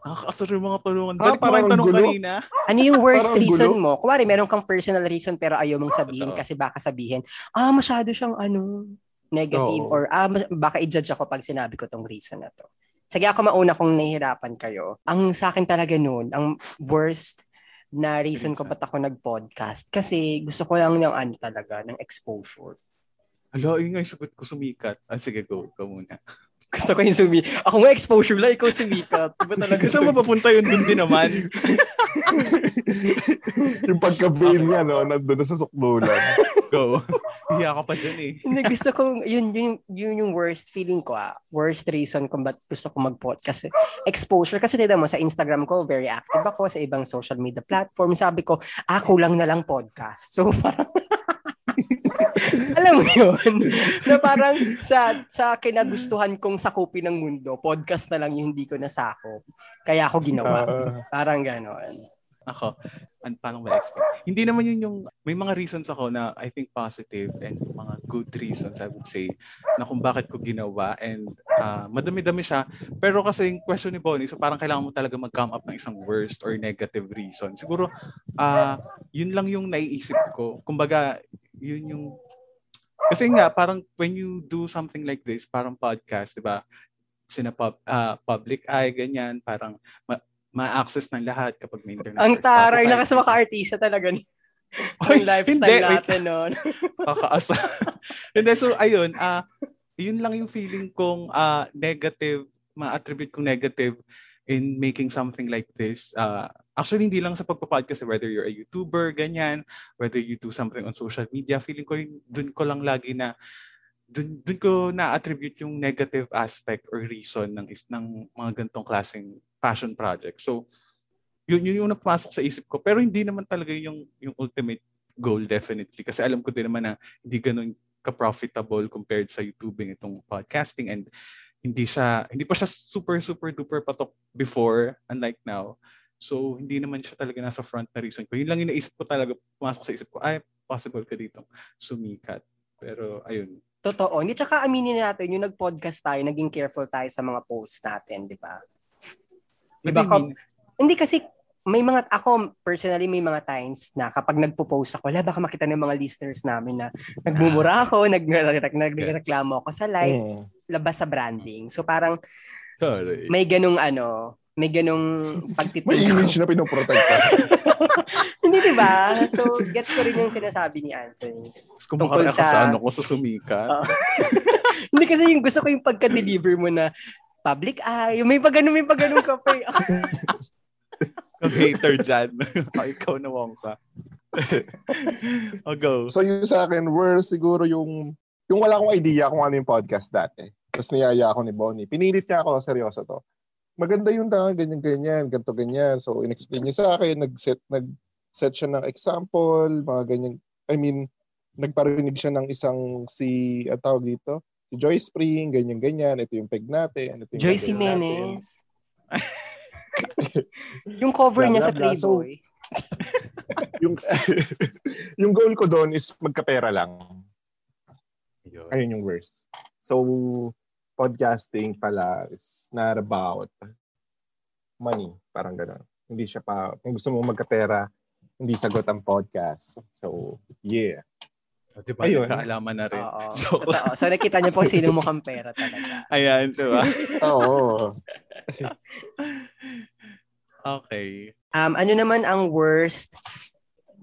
[SPEAKER 3] Nakakasar yung mga tulungan.
[SPEAKER 2] Ah,
[SPEAKER 3] Balik mo
[SPEAKER 2] parang
[SPEAKER 3] yung tanong
[SPEAKER 2] gulo.
[SPEAKER 3] kanina.
[SPEAKER 1] Ano yung worst
[SPEAKER 2] Parang
[SPEAKER 1] reason
[SPEAKER 2] gulo.
[SPEAKER 1] mo? Kuwari, meron kang personal reason pero ayaw mong sabihin kasi baka sabihin, ah, masyado siyang ano, negative
[SPEAKER 2] Oo.
[SPEAKER 1] or ah, mas- baka i-judge ako pag sinabi ko tong reason na to. Sige ako mauna kung nahihirapan kayo. Ang sa akin talaga noon, ang worst na reason ko ba't ako nag-podcast kasi gusto ko lang ng ano talaga, ng exposure.
[SPEAKER 3] Hala, yun nga yung sagot ko sumikat. Ah, sige, go. Go muna.
[SPEAKER 1] Gusto ko yung sumi... Ako nga exposure lang, ikaw sumikat. Diba talaga?
[SPEAKER 3] Kasi mapapunta yun dun din naman.
[SPEAKER 2] yung pagka-vein niya, no? Nandun na sa sukdulan.
[SPEAKER 3] Go. Hiya ka pa dyan eh.
[SPEAKER 1] Hindi, gusto ko, yun, yun, yun yung worst feeling ko ah. Worst reason kung ba't gusto ko mag-podcast. Exposure. Kasi tignan mo, sa Instagram ko, very active ako sa ibang social media platform. Sabi ko, ah, kulang na lang podcast. So, parang, Alam mo yun? na parang sa, sa kinagustuhan kong sakupin ng mundo, podcast na lang yung hindi ko nasakop. Kaya ako ginawa.
[SPEAKER 2] Ah.
[SPEAKER 1] parang ganon.
[SPEAKER 3] Ako, an paano ba explain? Hindi naman yun yung, may mga reasons ako na I think positive and mga good reasons I would say na kung bakit ko ginawa and uh, madami-dami siya. Pero kasi yung question ni Bonnie, so parang kailangan mo talaga mag-come up ng isang worst or negative reason. Siguro, uh, yun lang yung naiisip ko. Kumbaga, yun yung kasi nga, parang when you do something like this, parang podcast, di ba? Sina pub, uh, public eye, ganyan, parang ma- ma-access ng lahat kapag may internet.
[SPEAKER 1] Ang taray na kasi maka-artista talaga ni
[SPEAKER 3] Oy,
[SPEAKER 1] lifestyle
[SPEAKER 3] hindi,
[SPEAKER 1] natin noon.
[SPEAKER 3] Kakaasa. Hindi, so ayun, ah yun lang yung feeling kong ah negative, ma-attribute kong negative in making something like this. Uh, actually, hindi lang sa pagpa-podcast, whether you're a YouTuber, ganyan, whether you do something on social media, feeling ko yun, dun ko lang lagi na dun, dun ko na-attribute yung negative aspect or reason ng is ng mga gantong klaseng passion project. So, yun, yun yung napasok sa isip ko. Pero hindi naman talaga yung, yung ultimate goal definitely. Kasi alam ko din naman na hindi ganun ka-profitable compared sa YouTubing itong podcasting and hindi siya hindi pa siya super super duper patok before unlike now. So hindi naman siya talaga nasa front na reason ko. Yun lang yung ko talaga pumasok sa isip ko, ay possible ka dito sumikat. Pero ayun.
[SPEAKER 1] Totoo. Hindi tsaka aminin natin, yung nag-podcast tayo, naging careful tayo sa mga posts natin, di ba? Di ba? Hindi kasi may mga, ako personally may mga times na kapag nagpo-post ako, la baka makita ng mga listeners namin na nagmumura ako, nag, nag, nagreklamo ako sa live, labas sa branding. So parang
[SPEAKER 3] Sorry.
[SPEAKER 1] may ganung ano, may ganung
[SPEAKER 2] May
[SPEAKER 1] pagtitig
[SPEAKER 2] image na pinoprotekta.
[SPEAKER 1] Hindi, di ba? So, gets ko rin yung sinasabi ni Anthony.
[SPEAKER 3] Kung
[SPEAKER 1] tungkol
[SPEAKER 3] ako
[SPEAKER 1] sa-
[SPEAKER 3] sa ano ko sa sumikat.
[SPEAKER 1] Oo. Hindi kasi yung gusto ko yung pagka-deliver mo na public eye. May pag may pag ka pa. eh.
[SPEAKER 3] Hater dyan. Oh, ikaw na ka. o go.
[SPEAKER 2] So yung sa akin, were siguro yung, yung wala akong idea kung ano yung podcast dati. Tapos niyaya ako ni Bonnie. Pinilit niya ako, seryoso to. Maganda yung tanga, ganyan-ganyan, ganto ganyan. So in-explain niya sa akin, nag-set, nag-set siya ng example, mga ganyan. I mean, nagparinig siya ng isang si, at tawag dito, si Joy Spring, ganyan-ganyan. Ito yung peg natin. Ito yung natin.
[SPEAKER 1] Jimenez. yung cover
[SPEAKER 2] Blah,
[SPEAKER 1] niya sa
[SPEAKER 2] blah. So,
[SPEAKER 1] Playboy.
[SPEAKER 2] yung, yung goal ko doon is magkapera lang.
[SPEAKER 3] Yun.
[SPEAKER 2] Ayun yung worst. So, podcasting pala is not about money. Parang gano'n. Hindi siya pa, kung gusto mo magkapera, hindi sagot ang podcast. So, yeah.
[SPEAKER 3] O, Diba,
[SPEAKER 2] Ayun.
[SPEAKER 3] nagkaalaman na rin.
[SPEAKER 1] Oo. Totoo. So nakita niyo po sino mukhang pera talaga.
[SPEAKER 3] Ayan, diba?
[SPEAKER 2] Oo.
[SPEAKER 3] Okay.
[SPEAKER 1] Um, ano naman ang worst,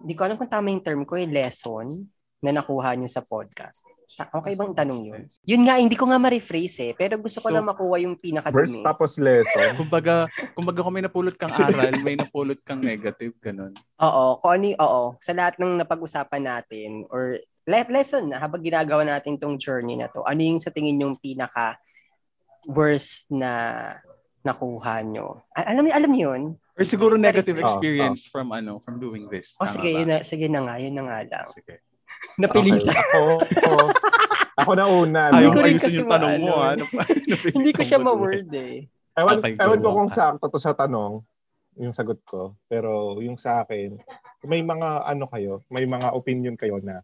[SPEAKER 1] hindi ko alam kung tama yung term ko, yung lesson na nakuha niyo sa podcast. Okay bang tanong yun? Yun nga, hindi ko nga ma-rephrase eh. Pero gusto ko
[SPEAKER 3] So,
[SPEAKER 1] lang makuha yung
[SPEAKER 2] Worst
[SPEAKER 1] pinakadumi.
[SPEAKER 2] tapos lesson.
[SPEAKER 3] Kumbaga, kumbaga kung may napulot kang aral, may napulot kang negative, ganun.
[SPEAKER 1] Oo, kung ano oo. Sa lahat ng napag-usapan natin or le- lesson na habang ginagawa natin tong journey na to, ano yung sa tingin yung pinaka worst na nakuha nyo? A- alam niyo, alam niyo yun?
[SPEAKER 3] Or siguro negative
[SPEAKER 2] Oh,
[SPEAKER 3] experience from ano, from doing this.
[SPEAKER 1] O
[SPEAKER 3] Tama
[SPEAKER 1] sige,
[SPEAKER 3] ba?
[SPEAKER 1] yun na, sige na nga, yun na nga lang.
[SPEAKER 3] Sige.
[SPEAKER 1] Napilitan.
[SPEAKER 2] Ako, ako, ako na una.
[SPEAKER 1] Hindi ko rin kasi
[SPEAKER 3] yung tanong mo, ha? Nap-
[SPEAKER 1] Hindi ko siya ma-word eh.
[SPEAKER 2] Ewan,
[SPEAKER 3] Okay,
[SPEAKER 2] ewan ko kung sakto to sa tanong, yung sagot ko. Pero yung sa akin, may mga ano kayo, may mga opinion kayo na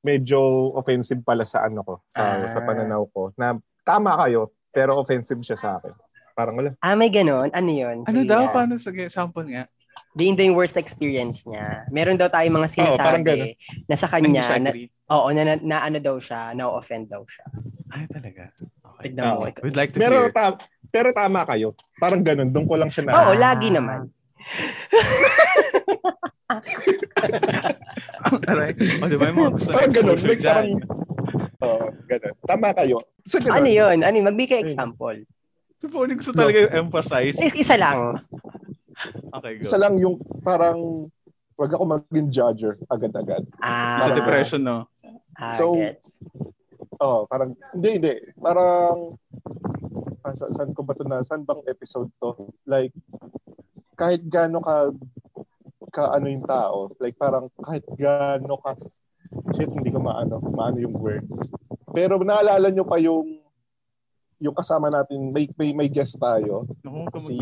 [SPEAKER 2] medyo offensive pala sa ano ko, sa,
[SPEAKER 1] Ah.
[SPEAKER 2] sa pananaw ko. Na tama kayo, pero offensive siya sa akin. Parang wala.
[SPEAKER 1] Ah, may ganon? Ano yun?
[SPEAKER 3] Ano
[SPEAKER 1] Sige
[SPEAKER 3] daw?
[SPEAKER 1] nga.
[SPEAKER 3] Paano? Sige, sample nga.
[SPEAKER 1] Di yun daw yung worst experience niya. Meron daw tayong mga sinasabi na sa kanya,
[SPEAKER 3] siya
[SPEAKER 1] na, oo, na, na, na ano daw siya, na-offend daw siya.
[SPEAKER 3] Ay, talaga. Okay.
[SPEAKER 1] Tignan mo.
[SPEAKER 2] Oo.
[SPEAKER 3] We'd like to
[SPEAKER 2] Pero,
[SPEAKER 3] hear.
[SPEAKER 2] ta- pero tama kayo. Parang ganun. Doon ko lang siya na.
[SPEAKER 1] Oo,
[SPEAKER 3] Ah.
[SPEAKER 1] lagi naman.
[SPEAKER 3] Aray. O, di ba yung mga gusto
[SPEAKER 2] Parang ganun. Like, parang? Oo, ganun. Tama kayo. Sa ganun.
[SPEAKER 1] Ano yun? Ano yun? Magbigay example.
[SPEAKER 3] So, po, gusto talaga yung emphasize.
[SPEAKER 1] Is- Isa lang.
[SPEAKER 3] Okay, go.
[SPEAKER 2] Isa lang yung parang wag ako maging judger agad-agad.
[SPEAKER 1] Ah,
[SPEAKER 3] Sa depression, no?
[SPEAKER 1] Ah,
[SPEAKER 2] So,
[SPEAKER 1] gets.
[SPEAKER 2] Oh, parang hindi hindi. Parang ah, sa, saan ko ba to na? Saan bang episode to? Like kahit gaano ka ka ano yung tao, like parang kahit gaano ka shit, hindi ko maano, maano yung words. Pero naalala nyo pa yung yung kasama natin, may may, may guest tayo.
[SPEAKER 3] Naku,
[SPEAKER 2] Si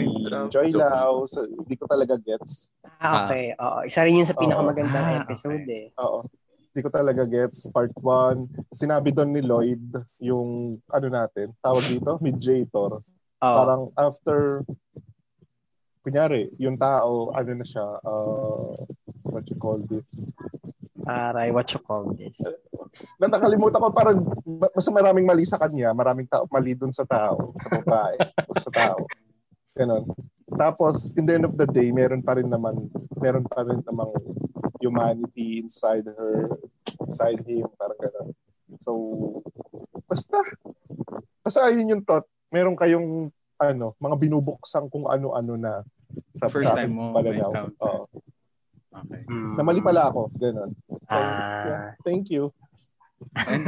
[SPEAKER 2] Joy. Lau, sa, hindi ko talaga gets.
[SPEAKER 1] Ah, okay. Oo. Isa rin yun sa pinakamagandang
[SPEAKER 3] Ah,
[SPEAKER 1] episode
[SPEAKER 3] okay.
[SPEAKER 1] eh.
[SPEAKER 2] Oo. Hindi ko talaga gets. Part 1. Sinabi doon ni Lloyd yung ano natin, tawag dito, mediator.
[SPEAKER 1] Oo.
[SPEAKER 2] Parang after kunyari, yung tao, ano na siya, uh, what you call this?
[SPEAKER 1] Aray, what you call this?
[SPEAKER 2] Na nakalimutan ko parang ma- mas maraming mali sa kanya, maraming tao, mali dun sa tao, sa babae, sa tao. Ganon. Tapos, in the end of the day, meron pa rin naman, meron pa rin namang humanity inside her, inside him, parang ganon. So, basta. Basta ayun yung thought. Meron kayong, ano, mga binubuksan kung ano-ano na sa
[SPEAKER 3] First time mo
[SPEAKER 2] pananaw.
[SPEAKER 3] ma-encounter. Okay.
[SPEAKER 1] Hmm.
[SPEAKER 2] Na mali pala ako. Ganon. So,
[SPEAKER 1] Ah.
[SPEAKER 2] yeah, thank you.
[SPEAKER 3] And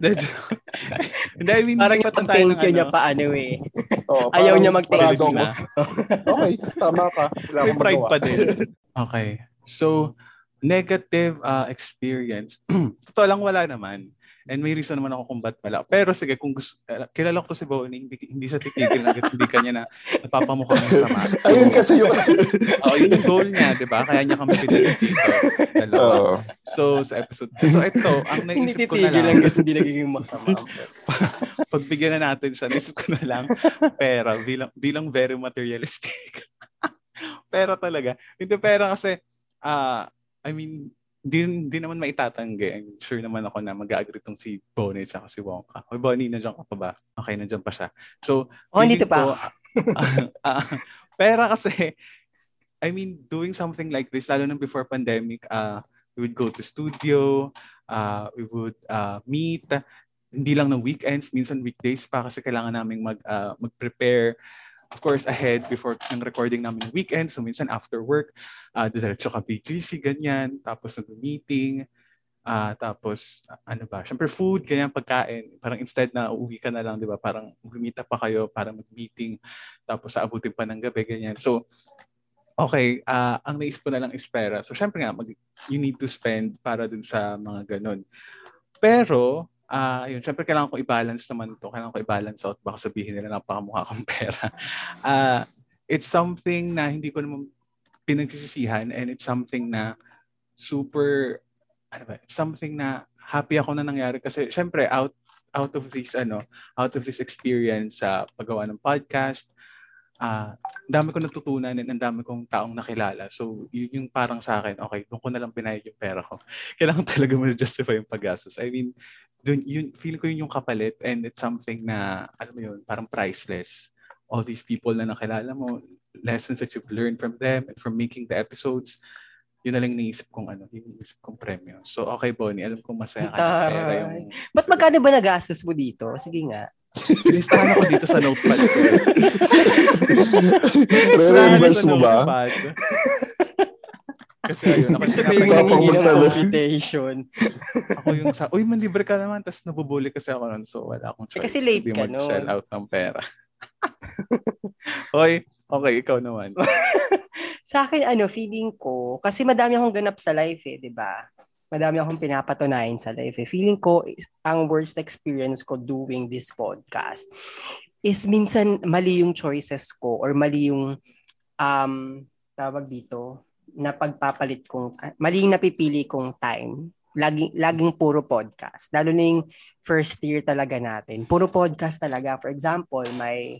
[SPEAKER 3] the joke. Hindi, I mean,
[SPEAKER 1] Parang yung
[SPEAKER 3] pa tayo
[SPEAKER 1] pag-thank
[SPEAKER 3] ng
[SPEAKER 1] you niya
[SPEAKER 3] ano.
[SPEAKER 1] pa ano eh.
[SPEAKER 2] Oo,
[SPEAKER 1] Ayaw niya mag-thank you.
[SPEAKER 2] Okay, tama ka. Wala
[SPEAKER 3] May pride pa din. Okay. So, negative uh, experience. Totoo lang wala naman. And may reason naman ako kung ba't wala. Pero sige, kung gusto, uh, kilala ko to si Bonnie, hindi, hindi siya titigil na hindi kanya na napapamukha ng sama. So,
[SPEAKER 2] Ayun kasi yung...
[SPEAKER 3] oh, yun yung goal niya, di ba? Kaya niya kami pinili dito. Dalawa.
[SPEAKER 2] Oo.
[SPEAKER 3] So, sa episode. So, ito, ang naisip ko na
[SPEAKER 1] titigil
[SPEAKER 3] lang,
[SPEAKER 1] lang hindi nagiging masama.
[SPEAKER 3] pagbigyan na natin siya, naisip ko na lang, pera, bilang, bilang very materialistic. pera talaga. Hindi pera kasi, ah I mean, di, di naman maitatanggi. I'm sure naman ako na mag-agree tong si Bonnie at si Wonka. Hoy, Bonnie, nandiyan ka pa ba? Okay, nandiyan pa siya. So,
[SPEAKER 1] Oh, dito pa.
[SPEAKER 3] ko, ah, pera kasi, I mean, doing something like this, lalo na before pandemic, uh, we would go to studio, uh, we would uh, meet, hindi lang ng weekends, minsan weekdays pa kasi kailangan naming mag, uh, mag-prepare of course, ahead before ng recording namin ng weekend. So, minsan after work, uh, diretso ka BGC, ganyan. Tapos nag-meeting. ah tapos, ano ba? Siyempre, food, ganyan, pagkain. Parang instead na uuwi ka na lang, di ba? Parang up pa kayo para mag-meeting. Tapos, aabutin pa ng gabi, ganyan. So, okay, ah ang naisip ko na lang is pera. So, syempre nga, mag, you need to spend para dun sa mga ganun. Pero, ah yun, syempre kailangan ko i-balance naman to. Kailangan ko i-balance out. Baka sabihin nila napakamukha kong pera. Ah it's something na hindi ko naman pinagsisisihan and it's something na super, ano ba, something na happy ako na nangyari kasi syempre out out of this ano out of this experience sa paggawa ng podcast ah ang dami ko natutunan and ang dami kong taong nakilala. So, yun yung parang sa akin, okay, doon ko na lang pinayag yung pera ko. Kailangan talaga mo justify yung paggastos. I mean, dun, yun, feel ko yun yung kapalit and it's something na, alam mo yun, parang priceless. All these people na nakilala mo, lessons that you've learned from them and from making the episodes, yun na lang naisip kong ano, yung naisip kong premyo. So, okay, Bonnie, alam kong masaya ka na pera yung...
[SPEAKER 1] Ba't magkano ba nagastos mo dito? Sige nga.
[SPEAKER 3] Listahan ako dito sa notepad ko.
[SPEAKER 2] Re-reimburse mo ba?
[SPEAKER 3] Kasi ayun, ako,
[SPEAKER 1] Gusto ko yung
[SPEAKER 2] Tapos
[SPEAKER 1] nangingi ng computation.
[SPEAKER 3] ako yung sa, uy, manlibre ka naman, tapos nabubuli kasi ako nun, so wala akong choice.
[SPEAKER 1] Eh, kasi late ka
[SPEAKER 3] mag-shell
[SPEAKER 1] nun.
[SPEAKER 3] out ng pera. Hoy, okay, ikaw naman.
[SPEAKER 1] Sa akin, ano, feeling ko, kasi madami akong ganap sa life eh, di ba? Madami akong pinapatunayan sa life. Feeling ko, ang worst experience ko doing this podcast is minsan mali yung choices ko or mali yung um, tawag dito, na pagpapalit kong, mali yung napipili kong time. Laging, laging puro podcast. Lalo na yung first year talaga natin. Puro podcast talaga. For example, may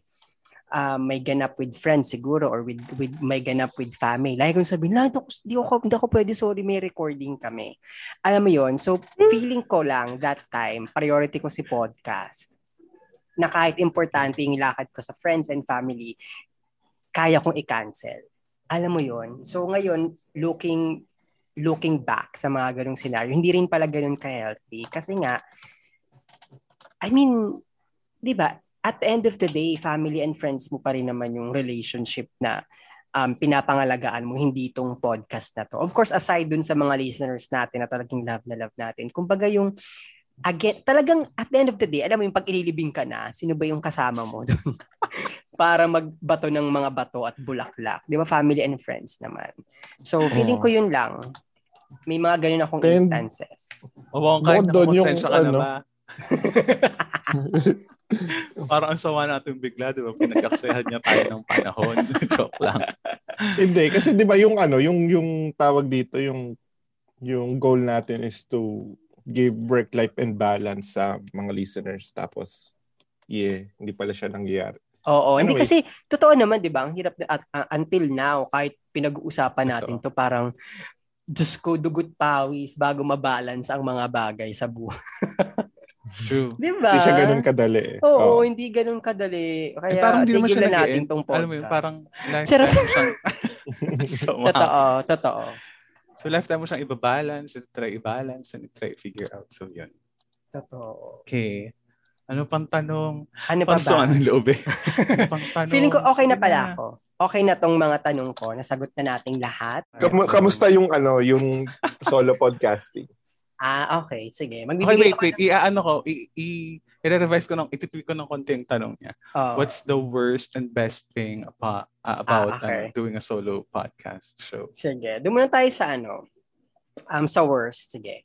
[SPEAKER 1] um, may ganap with friends siguro or with with may ganap with family. Like kung sabihin, "La, di ako, di ako, di ako pwede, sorry, may recording kami." Alam mo yon So, feeling ko lang that time, priority ko si podcast. Na kahit importante yung lakad ko sa friends and family, kaya kong i-cancel. Alam mo yon So, ngayon, looking looking back sa mga ganong scenario, hindi rin pala ganun ka-healthy. Kasi nga, I mean, di ba, at the end of the day, family and friends mo pa rin naman yung relationship na um, pinapangalagaan mo, hindi itong podcast na to. Of course, aside dun sa mga listeners natin na talagang love na love natin, kumbaga yung, again, talagang at the end of the day, alam mo yung pag ililibing ka na, sino ba yung kasama mo dun? para magbato ng mga bato at bulaklak. Di ba? Family and friends naman. So, feeling ko yun lang. May mga ganun akong
[SPEAKER 2] Then-
[SPEAKER 1] instances.
[SPEAKER 3] Kahit
[SPEAKER 2] doon, yung
[SPEAKER 3] nakakonsensya ka na
[SPEAKER 2] ano.
[SPEAKER 3] ba? Parang ang sama natin bigla, di ba? Pinagkaksayahan niya tayo ng panahon. Joke lang.
[SPEAKER 2] Hindi, kasi 'di ba yung ano, yung yung tawag dito, yung yung goal natin is to give work life and balance sa mga listeners tapos yeah, hindi pala siya nangyayari.
[SPEAKER 1] Oo, hindi
[SPEAKER 2] Anyway.
[SPEAKER 1] kasi totoo naman 'di ba? Ang hirap at uh, until now kahit pinag-uusapan natin to parang Diyos ko, dugot pawis bago mabalance ang mga bagay sa buhay.
[SPEAKER 3] True.
[SPEAKER 1] Di ba?
[SPEAKER 2] Hindi siya ganun kadali. eh.
[SPEAKER 1] Oo,
[SPEAKER 2] Oo.
[SPEAKER 1] hindi ganun kadali. Kaya
[SPEAKER 3] Eh, parang hindi naman siya
[SPEAKER 1] tigilan natin tong podcast.
[SPEAKER 3] Alam mo yun, parang lifetime siyang...
[SPEAKER 1] Totoo, totoo.
[SPEAKER 3] So lifetime mo siyang ibabalance, try i-balance, and try i-figure out. So yun.
[SPEAKER 1] Totoo.
[SPEAKER 3] Okay. Ano pang tanong?
[SPEAKER 1] Ano pa
[SPEAKER 3] Parang
[SPEAKER 1] ba?
[SPEAKER 3] ng loob eh. Ano pang tanong?
[SPEAKER 1] Feeling ko okay na pala ako. Okay na tong mga tanong ko. Nasagot na nating lahat.
[SPEAKER 2] Kam- kamusta yung ano, yung solo podcasting?
[SPEAKER 1] Ah, okay. Sige.
[SPEAKER 3] Okay,
[SPEAKER 1] Magbibigay
[SPEAKER 3] wait, wait. I-ano ko, i- i- i-revise ko ng, ititweak ko ng konti yung tanong niya.
[SPEAKER 1] Oh.
[SPEAKER 3] What's the worst and best thing apa, uh, about
[SPEAKER 1] Ah, okay.
[SPEAKER 3] ano, doing a solo podcast show?
[SPEAKER 1] Sige. Doon tayo sa ano. Um, sa worst. Sige.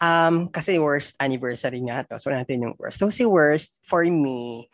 [SPEAKER 1] Um, kasi worst anniversary nga to. So natin yung worst. So si worst, for me,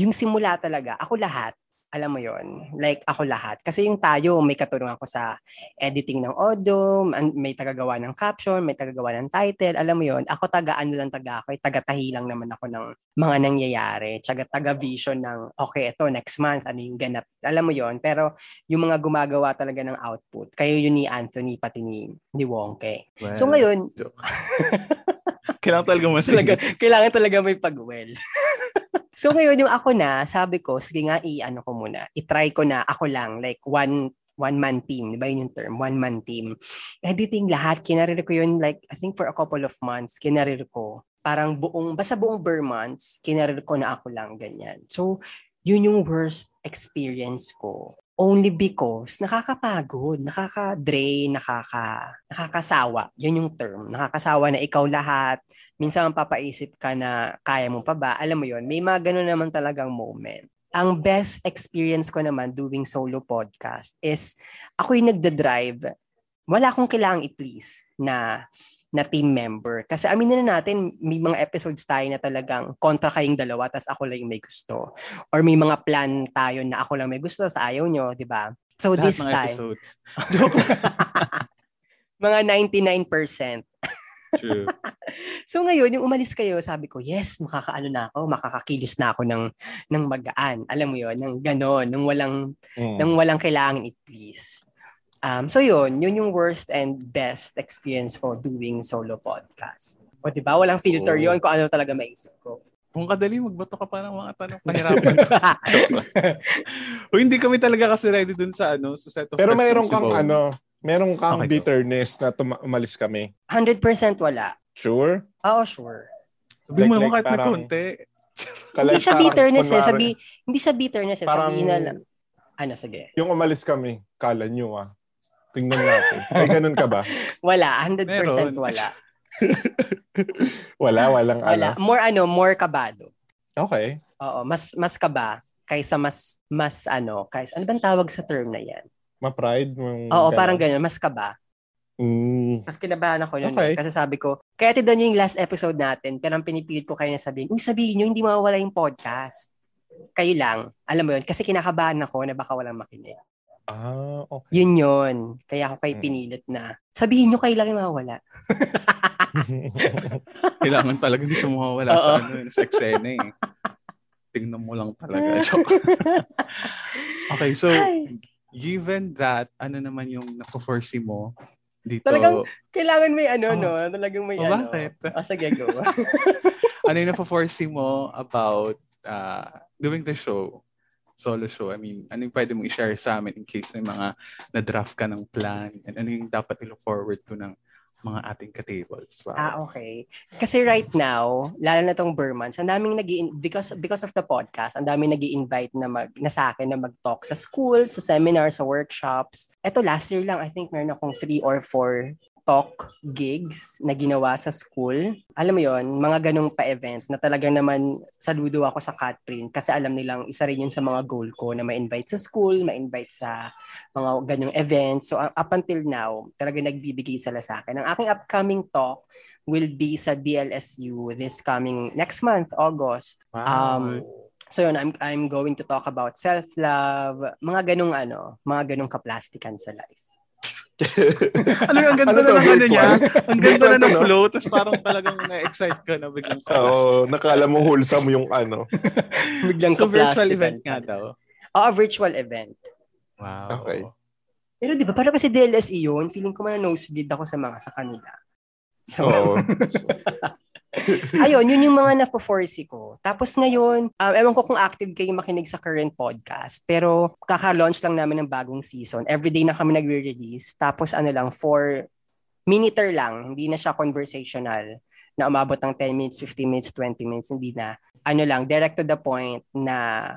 [SPEAKER 1] yung simula talaga, ako lahat, alam mo yon like ako lahat. Kasi yung tayo, may katulong ako sa editing ng audio, may tagagawa ng caption, may tagagawa ng title, alam mo yon ako taga ano lang taga ako, eh, taga-tahi lang naman ako ng mga nangyayari, taga taga vision ng okay, ito next month, ano yung ganap. Alam mo yon pero yung mga gumagawa talaga ng output, kayo yun ni Anthony pati ni, ni Wongke.
[SPEAKER 3] Well,
[SPEAKER 1] So ngayon,
[SPEAKER 3] kailangan talaga mas
[SPEAKER 1] talaga, kailangan talaga may pag-well. So ngayon yung ako na, sabi ko, sige nga i-ano ko muna, i-try ko na ako lang, like one one man team, di ba yun yung term, one man team. Editing lahat, kinarir ko yun like, I think for a couple of months, kinarir ko. Parang buong, basta buong ber months, kinarir ko na ako lang, ganyan. So, yun yung worst experience ko. Only because nakakapagod, nakaka-drain, nakaka, nakakasawa. Yun yung term. Nakakasawa na ikaw lahat. Minsan papaisip ka na kaya mo pa ba? Alam mo yun, may mga ganun naman talagang moment. Ang best experience ko naman doing solo podcast is ako yung nagda-drive. Wala akong kailangang i-please na na team member. Kasi aminin na natin, may mga episodes tayo na talagang kontra kayong dalawa, tas ako lang yung may gusto. Or may mga plan tayo na ako lang may gusto, sa ayaw nyo, di ba? So
[SPEAKER 3] lahat
[SPEAKER 1] this
[SPEAKER 3] ng
[SPEAKER 1] time,
[SPEAKER 3] episodes.
[SPEAKER 1] mga 99%.
[SPEAKER 3] True.
[SPEAKER 1] So ngayon, yung umalis kayo, sabi ko, yes, makakaano na ako, makakakilos na ako ng, ng magaan. Alam mo yon ng ganon, ng walang,
[SPEAKER 2] Mm.
[SPEAKER 1] ng walang kailangan i-please. Um, so yun, yun yung worst and best experience ko doing solo podcast. O di ba walang filter
[SPEAKER 2] Oh.
[SPEAKER 1] yon kung ano talaga maisip ko.
[SPEAKER 3] Kung kadali, magbato ka pa ng mga tanong kahirapan. O hindi kami talaga kasi ready dun sa ano, sa set of
[SPEAKER 2] Pero mayroon kang ano, mayroon kang
[SPEAKER 3] Okay, go.
[SPEAKER 2] bitterness na tuma- umalis kami.
[SPEAKER 1] 100% wala.
[SPEAKER 2] Sure?
[SPEAKER 1] Oo, sure.
[SPEAKER 3] Sabihin mo
[SPEAKER 2] Like-
[SPEAKER 3] naman
[SPEAKER 2] like
[SPEAKER 3] kahit
[SPEAKER 2] parang-
[SPEAKER 3] konti.
[SPEAKER 1] hindi siya bitterness eh. Sabi, hindi siya bitterness eh.
[SPEAKER 2] parang,
[SPEAKER 1] Sabihin na lang. Ano, sige.
[SPEAKER 2] yung umalis kami, kala nyo ah. Tingnan natin. Ay, ganun ka ba?
[SPEAKER 1] Wala. 100%
[SPEAKER 3] Meron.
[SPEAKER 1] wala.
[SPEAKER 2] Wala, walang
[SPEAKER 1] Wala.
[SPEAKER 2] ano.
[SPEAKER 1] More ano, more kabado.
[SPEAKER 2] Okay.
[SPEAKER 1] Oo, mas mas kaba kaysa mas mas ano, kaysa ano bang tawag sa term na 'yan?
[SPEAKER 2] Ma-pride. Yung
[SPEAKER 1] Oo,
[SPEAKER 2] ganun.
[SPEAKER 1] parang ganyan, mas kaba.
[SPEAKER 2] Mm.
[SPEAKER 1] Mas kinabahan ako noon
[SPEAKER 2] Okay.
[SPEAKER 1] eh. kasi sabi ko, kaya tindan niyo yung last episode natin, pero ang pinipilit ko kayo na sabihin, "Uy, sabihin niyo hindi mawawala yung podcast." Kayo lang. Alam mo yun, kasi kinakabahan ako na baka walang makinig.
[SPEAKER 2] Ah, okay.
[SPEAKER 1] Yun yun. Kaya ako kayo
[SPEAKER 2] Mm.
[SPEAKER 1] pinilit na, sabihin lang yung mawawala.
[SPEAKER 3] Kailangan talaga hindi siya mawawala sa ano, yun, sa eksena eh. Tingnan mo lang talaga. Okay, so
[SPEAKER 1] Ay,
[SPEAKER 3] given that, ano naman yung napo-foresee mo dito?
[SPEAKER 1] Talagang- kailangan may ano,
[SPEAKER 3] Oh.
[SPEAKER 1] no? Talagang may
[SPEAKER 3] Oh,
[SPEAKER 1] ano.
[SPEAKER 3] bakit?
[SPEAKER 1] Ah, sige, go.
[SPEAKER 3] ano yung napo-foresee mo about uh, doing the show? Solo show. I mean, ano yung pwede mong i-share sa amin in case may mga na-draft ka ng plan and ano yung dapat i-look forward to ng mga ating ka-tables. Wow.
[SPEAKER 1] Ah, okay. Kasi right now, lalo na tong Burmans, ang daming nag because because of the podcast, ang daming nag invite na mag na sa akin na mag-talk sa schools, sa seminars, sa workshops. Ito last year lang, I think meron akong three or four talk gigs na ginawa sa school. Alam mo yon mga ganong pa-event na talagang naman saludo ako sa Catprint kasi alam nilang isa rin yun sa mga goal ko na ma-invite sa school, ma-invite sa mga ganong event. So up until now, talagang nagbibigay sila sa akin. Ang aking upcoming talk will be sa DLSU this coming next month, August.
[SPEAKER 2] Wow.
[SPEAKER 1] Um, So yun, I'm, I'm going to talk about self-love, mga ganong ano, mga ganong kaplastikan sa life.
[SPEAKER 3] Ano yung ang ganda
[SPEAKER 2] Ano
[SPEAKER 3] na ng ano niya? Ang ganda na ng flow, tapos parang talagang na-excite ka na biglang.
[SPEAKER 2] Oo, nakala mo wholesome yung ano.
[SPEAKER 1] Biglang
[SPEAKER 3] so virtual event nga daw.
[SPEAKER 1] Oo, virtual event.
[SPEAKER 3] Wow.
[SPEAKER 2] Okay.
[SPEAKER 1] Pero di ba, parang kasi DLSE yun, feeling ko man nosebleed ako sa mga sa kanila. So,
[SPEAKER 2] Oo.
[SPEAKER 1] ayun, yun yung mga napo-foresee ko. Tapos ngayon, um, ewan ko kung active kayo makinig sa current podcast, pero kaka-launch lang namin ng bagong season. Everyday na kami nagre-release. Tapos ano lang, for miniter lang, hindi na siya conversational na umabot ng 10 minutes, 15 minutes, 20 minutes, hindi na. Ano lang, direct to the point na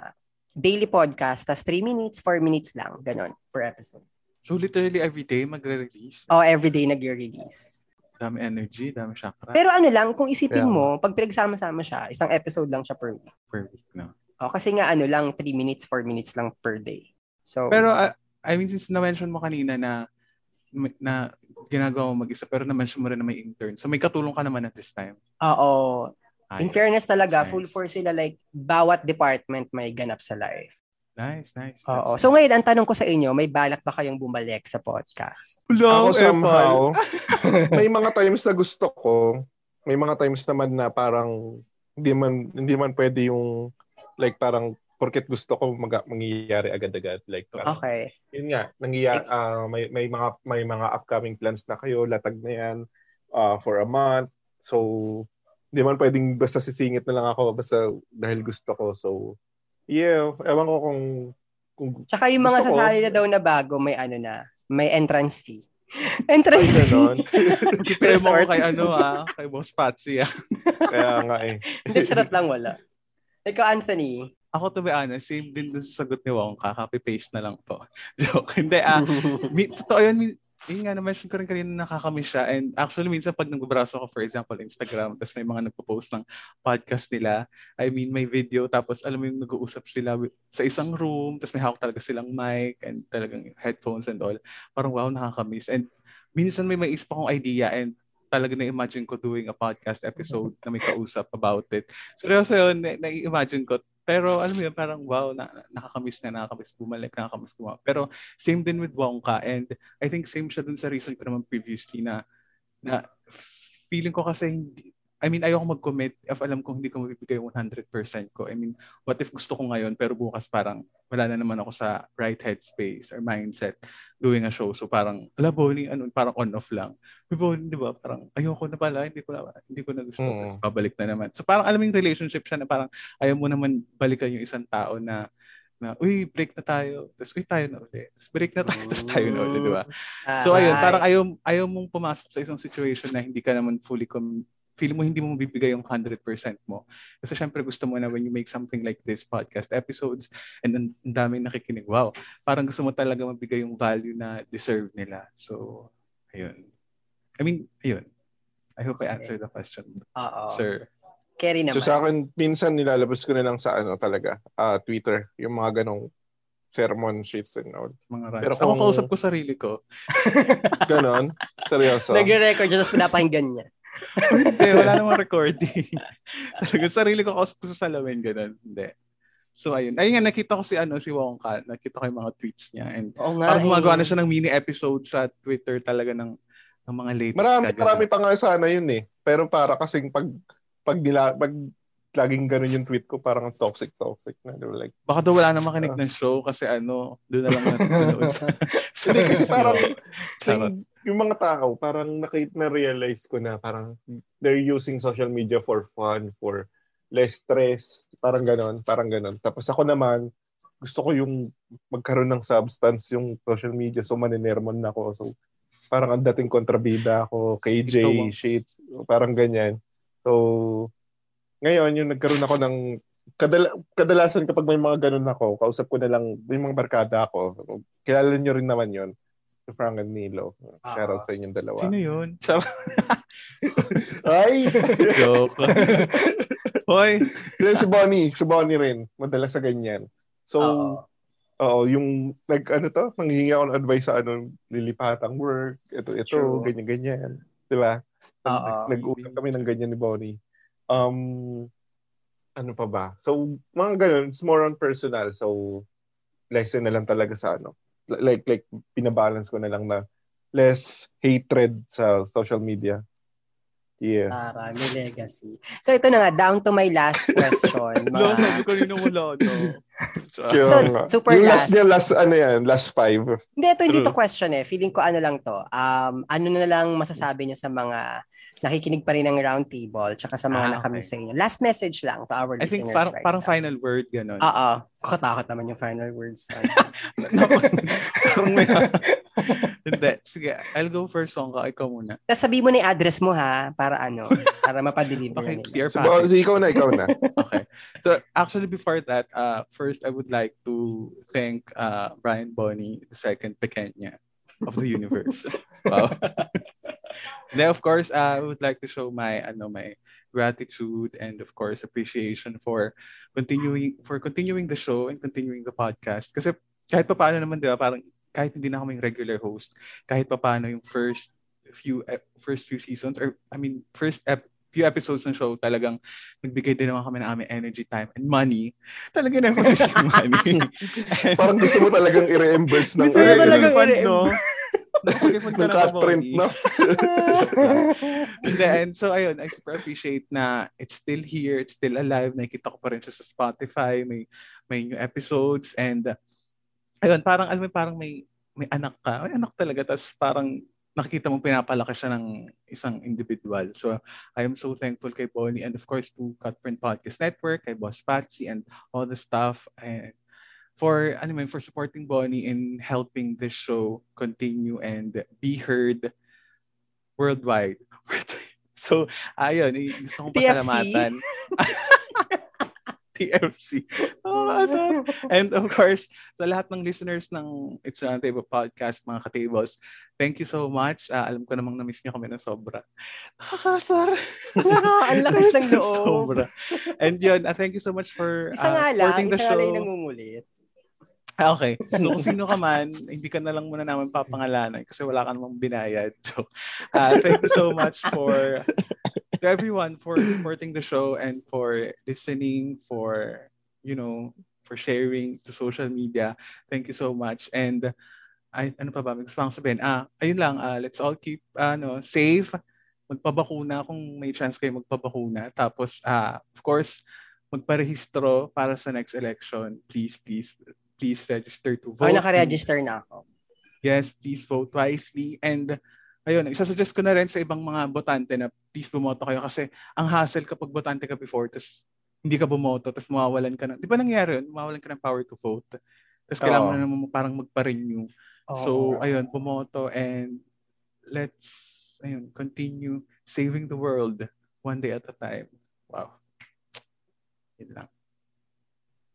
[SPEAKER 1] daily podcast, tas 3 minutes, 4 minutes lang, ganon, per episode.
[SPEAKER 3] So literally every day magre-release.
[SPEAKER 1] O, everyday nagre-release.
[SPEAKER 3] Dami energy, dami chakra
[SPEAKER 1] Pero ano lang, kung isipin mo, pag pinagsama-sama siya, isang episode lang siya per week.
[SPEAKER 3] per week. No?
[SPEAKER 1] O, kasi nga ano lang, 3 minutes, 4 minutes lang per day. So,
[SPEAKER 3] Pero uh, I mean, since na-mention mo kanina na na ginagawa mo mag-isa, pero na-mention mo rin na may intern. So may katulong ka naman at this time.
[SPEAKER 1] oo. In fairness talaga,
[SPEAKER 3] Nice.
[SPEAKER 1] full force sila like, bawat department may ganap sa life.
[SPEAKER 3] Nice, nice.
[SPEAKER 1] Oo.
[SPEAKER 3] nice.
[SPEAKER 1] So ngayon, ang tanong ko sa inyo, may balak ba kayong bumalik sa podcast?
[SPEAKER 3] Hello,
[SPEAKER 2] Ako somehow, may mga times na gusto ko, may mga times naman na parang hindi man hindi man pwede yung like parang porket gusto ko mag mangyayari agad-agad like parang,
[SPEAKER 1] Okay.
[SPEAKER 2] yun nga nangyayari ah, may may mga may mga upcoming plans na kayo latag na yan ah, for a month so hindi man pwedeng basta sisingit na lang ako basta dahil gusto ko so yeah ewan ko kung kung
[SPEAKER 1] Tsaka yung mga sasali na daw na bago, may ano na, may entrance fee.
[SPEAKER 2] ay
[SPEAKER 1] entrance fee.
[SPEAKER 3] Pero mo kay ano ah, kay Boss Patsy ah.
[SPEAKER 2] kaya nga eh
[SPEAKER 1] Hindi, charot lang wala. Ikaw, Anthony.
[SPEAKER 3] Ako to be honest, same din dun sa sagot ni Wongka, copy-paste na lang po. Joke. Hindi ah, mi, totoo yun, yun nga, na-mention ko rin kanina nakakamiss siya. And actually, minsan pag nagbabraso ko, for example, Instagram, tapos may mga nagpo-post ng podcast nila, I mean, may video, tapos alam mo yung nag-uusap sila sa isang room, tapos may hawak talaga silang mic and talagang headphones and all. Parang wow, nakakamiss. And minsan may maisip akong idea and talaga na-imagine ko doing a podcast episode na may kausap about it. Seryoso yun, na- na-imagine ko. Pero alam mo parang wow, na, nakakamiss na, nakakamiss bumalik, nakakamiss gumawa. Pero same din with Wongka and I think same siya dun sa reason ko naman previously na na feeling ko kasi hindi, I mean, ayoko mag-commit if alam kong hindi ko mabibigay yung 100% ko. I mean, what if gusto ko ngayon pero bukas parang wala na naman ako sa right headspace or mindset doing a show. So parang, wala bowling, ano, parang on-off lang. May bowling, di ba? Parang, ayoko na pala, hindi ko na, hindi ko na gusto.
[SPEAKER 2] Mm.
[SPEAKER 3] Tapos babalik na naman. So parang alam yung relationship siya na parang ayaw mo naman balikan yung isang tao na na, uy, break na tayo. Tapos, uy, tayo na ulit. Tapos, break na tayo. Tapos, tayo na ulit, di ba? So ayun, parang ayaw, ayaw mong pumasok sa isang situation na hindi ka naman fully com- feel mo hindi mo mabibigay yung 100% mo. Kasi syempre gusto mo na when you make something like this podcast episodes and ang ang daming nakikinig, wow, parang gusto mo talaga mabigay yung value na deserve nila. So, ayun. I mean, ayun. I hope I answered the question,
[SPEAKER 1] Oo.
[SPEAKER 3] sir.
[SPEAKER 1] Carry naman.
[SPEAKER 2] So sa akin, minsan nilalabas ko na lang sa ano talaga, ah, Twitter, yung mga ganong sermon sheets and all.
[SPEAKER 3] Mga
[SPEAKER 2] Pero
[SPEAKER 3] rants. Ako
[SPEAKER 2] kung-
[SPEAKER 3] kausap ko sarili ko.
[SPEAKER 2] Ganon. Seryoso.
[SPEAKER 1] Nagre-record siya, tapos pinapakinggan niya.
[SPEAKER 3] Hindi, wala namang recording. Talaga, sarili ko kausap ko sa salamin, ganun. Hindi. So, ayun. Ayun nga, nakita ko si, ano, si Wongka. Nakita ko yung mga tweets niya. And
[SPEAKER 1] Oo nga.
[SPEAKER 3] parang gumagawa
[SPEAKER 1] eh.
[SPEAKER 3] na siya ng mini episode sa Twitter talaga ng, ng mga latest.
[SPEAKER 2] Marami,
[SPEAKER 3] ka,
[SPEAKER 2] marami pa nga sana yun eh. Pero para kasing pag pag nila, pag laging ganun yung tweet ko, parang toxic, toxic na. They were like,
[SPEAKER 3] Baka daw wala na makinig ng show kasi ano, doon na lang sa
[SPEAKER 2] hindi kasi parang yung, yung mga tao, parang nakita na-realize ko na parang they're using social media for fun, for less stress, parang ganon, parang ganon. Tapos ako naman, gusto ko yung magkaroon ng substance yung social media, so maninermon na ako. So parang ang dating kontrabida ako, KJ, shit, parang ganyan. So, ngayon, yung nagkaroon ako ng kadala, kadalasan kapag may mga ganun ako, kausap ko na lang, may mga barkada ako, kilala nyo rin naman yon Frank and Nilo. Shout out sa inyong dalawa.
[SPEAKER 3] Sino yun?
[SPEAKER 2] Ay!
[SPEAKER 3] Joke. Hoy.
[SPEAKER 2] Si Bonnie. Si Bonnie rin. Madalas sa ganyan. So,
[SPEAKER 1] Oo.
[SPEAKER 2] yung nag ano to, nanghihingi ako ng advice sa ano, lilipatang work, ito ito,
[SPEAKER 1] True.
[SPEAKER 2] ganyan ganyan. 'Di ba? Nag-
[SPEAKER 1] Oo.
[SPEAKER 2] Nag-usap kami ng ganyan ni Bonnie. Um ano pa ba? So, mga ganun, it's more on personal. So, lesson na lang talaga sa ano. Like like pinabalance ko na lang na less hatred sa social media. Yeah.
[SPEAKER 1] Tara, may legacy. So ito na nga, down to my last question. Mga-
[SPEAKER 3] sabi ko yun wala, no.
[SPEAKER 1] Ito,
[SPEAKER 2] nga.
[SPEAKER 1] super
[SPEAKER 2] yung
[SPEAKER 1] last.
[SPEAKER 2] last niya, last ano yan, last five.
[SPEAKER 1] Hindi, ito hindi to
[SPEAKER 3] True.
[SPEAKER 1] question eh. Feeling ko ano lang to. Um, ano na lang masasabi niyo sa mga nakikinig pa rin ng round table tsaka sa mga
[SPEAKER 3] Ah,
[SPEAKER 1] nakamiss
[SPEAKER 3] okay.
[SPEAKER 1] sa inyo. Last message lang to our
[SPEAKER 3] I think
[SPEAKER 1] listeners
[SPEAKER 3] parang,
[SPEAKER 1] right
[SPEAKER 3] parang
[SPEAKER 1] now.
[SPEAKER 3] final word, gano'n.
[SPEAKER 1] Oo. Katakot naman yung final words.
[SPEAKER 3] Hindi. Sige, I'll go first, Wongka. Ikaw muna.
[SPEAKER 1] Tapos sabi mo na yung address mo ha, para ano, para mapadeliver
[SPEAKER 3] Okay,
[SPEAKER 1] nila.
[SPEAKER 3] clear
[SPEAKER 2] So, so, ikaw na, ikaw na.
[SPEAKER 3] Okay. So actually before that, uh, first I would like to thank uh, Brian Bonnie, the second Pequeña of the universe. wow. Then of course, uh, I would like to show my ano my gratitude and of course appreciation for continuing for continuing the show and continuing the podcast. Kasi kahit pa paano naman 'di ba, parang kahit hindi na kaming regular host, kahit pa paano yung first few ep- first few seasons or I mean first ep- few episodes ng show talagang nagbigay din naman kami ng aming energy, time, and money. Talaga na yung money. And-
[SPEAKER 2] Parang gusto mo talagang i-reimburse ng,
[SPEAKER 1] Gusto mo talagang
[SPEAKER 2] ng,
[SPEAKER 1] i-
[SPEAKER 3] no?
[SPEAKER 2] Cut
[SPEAKER 3] ng
[SPEAKER 2] print, no?
[SPEAKER 3] And then, so ayun, I super appreciate na it's still here, it's still alive. Nakikita ko pa rin siya sa Spotify, may may new episodes and uh, ayun, parang alam mo parang may may anak ka. May anak talaga tapos parang nakikita mo pinapalaki siya ng isang individual. So I am so thankful kay Bonnie and of course to Cutprint Podcast Network, kay Boss Patsy and all the staff and for ano man, for supporting Bonnie in helping this show continue and be heard worldwide. so, ayun, eh, gusto kong pasalamatan. TFC. Oh, awesome. And of course, sa lahat ng listeners ng It's a Table Podcast, mga ka-tables, thank you so much. Ah, alam ko namang na-miss niyo kami ng sobra. Nakakasar.
[SPEAKER 1] Ang lakas ng loob.
[SPEAKER 3] sobra. And yun, ah, thank you so much for
[SPEAKER 1] Isa nga lang,
[SPEAKER 3] supporting the
[SPEAKER 1] isa nga
[SPEAKER 3] show.
[SPEAKER 1] lang yung nangungulit.
[SPEAKER 3] Ah, Okay. So kung sino ka man, hindi ka na lang muna namin papangalanan kasi wala ka namang binayad. So uh, thank you so much for to everyone for supporting the show and for listening, for you know, for sharing to social media. Thank you so much. And ay, ano pa ba? May gusto sabihin. Ah, ayun lang. ah, let's all keep ano, safe. Magpabakuna kung may chance kayo magpabakuna. Tapos, ah, of course, magparehistro para sa next election. Please, please, please register to vote.
[SPEAKER 1] Or naka-register na ako.
[SPEAKER 3] Yes, please vote wisely. And ayun, isasuggest ko na rin sa ibang mga botante na please bumoto kayo kasi ang hassle kapag botante ka before tapos hindi ka bumoto tapos mawawalan ka ng, di ba nangyari yun? Mawawalan ka ng power to vote. Tapos kailangan na naman parang magpa-renew. So, ayun, bumoto and let's, ayun, continue saving the world one day at a time. Wow. Yun lang.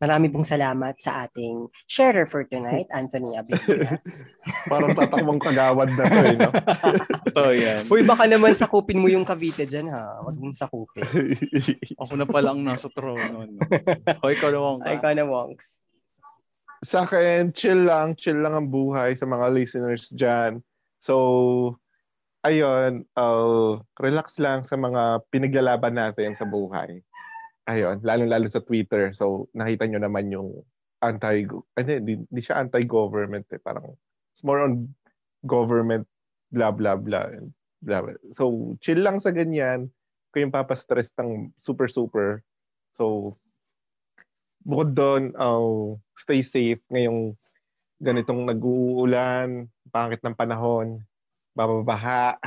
[SPEAKER 1] Marami pong salamat sa ating sharer for tonight, Anthony Abelina.
[SPEAKER 2] Parang tatakbong kagawad na to, eh, no?
[SPEAKER 3] Ito yan.
[SPEAKER 1] Uy, baka naman sakupin mo yung Cavite dyan ha. Huwag mong sakupin.
[SPEAKER 3] Ako na pala ang nasa trono. No? O, ikaw naman
[SPEAKER 1] Ay,
[SPEAKER 3] ka.
[SPEAKER 1] ikaw na, Wongs.
[SPEAKER 2] sa akin, chill lang. Chill lang ang buhay sa mga listeners dyan. So, ayun, uh, relax lang sa mga pinaglalaban natin sa buhay. Ayun, lalo-lalo sa Twitter. So, nakita nyo naman yung anti hindi, di, di siya anti-government eh. Parang, it's more on government, blah, blah, blah. blah, blah. So, chill lang sa ganyan. Kung yung papastress ng super, super. So, bukod doon, uh, stay safe ngayong ganitong nag-uulan, pangit ng panahon, bababaha,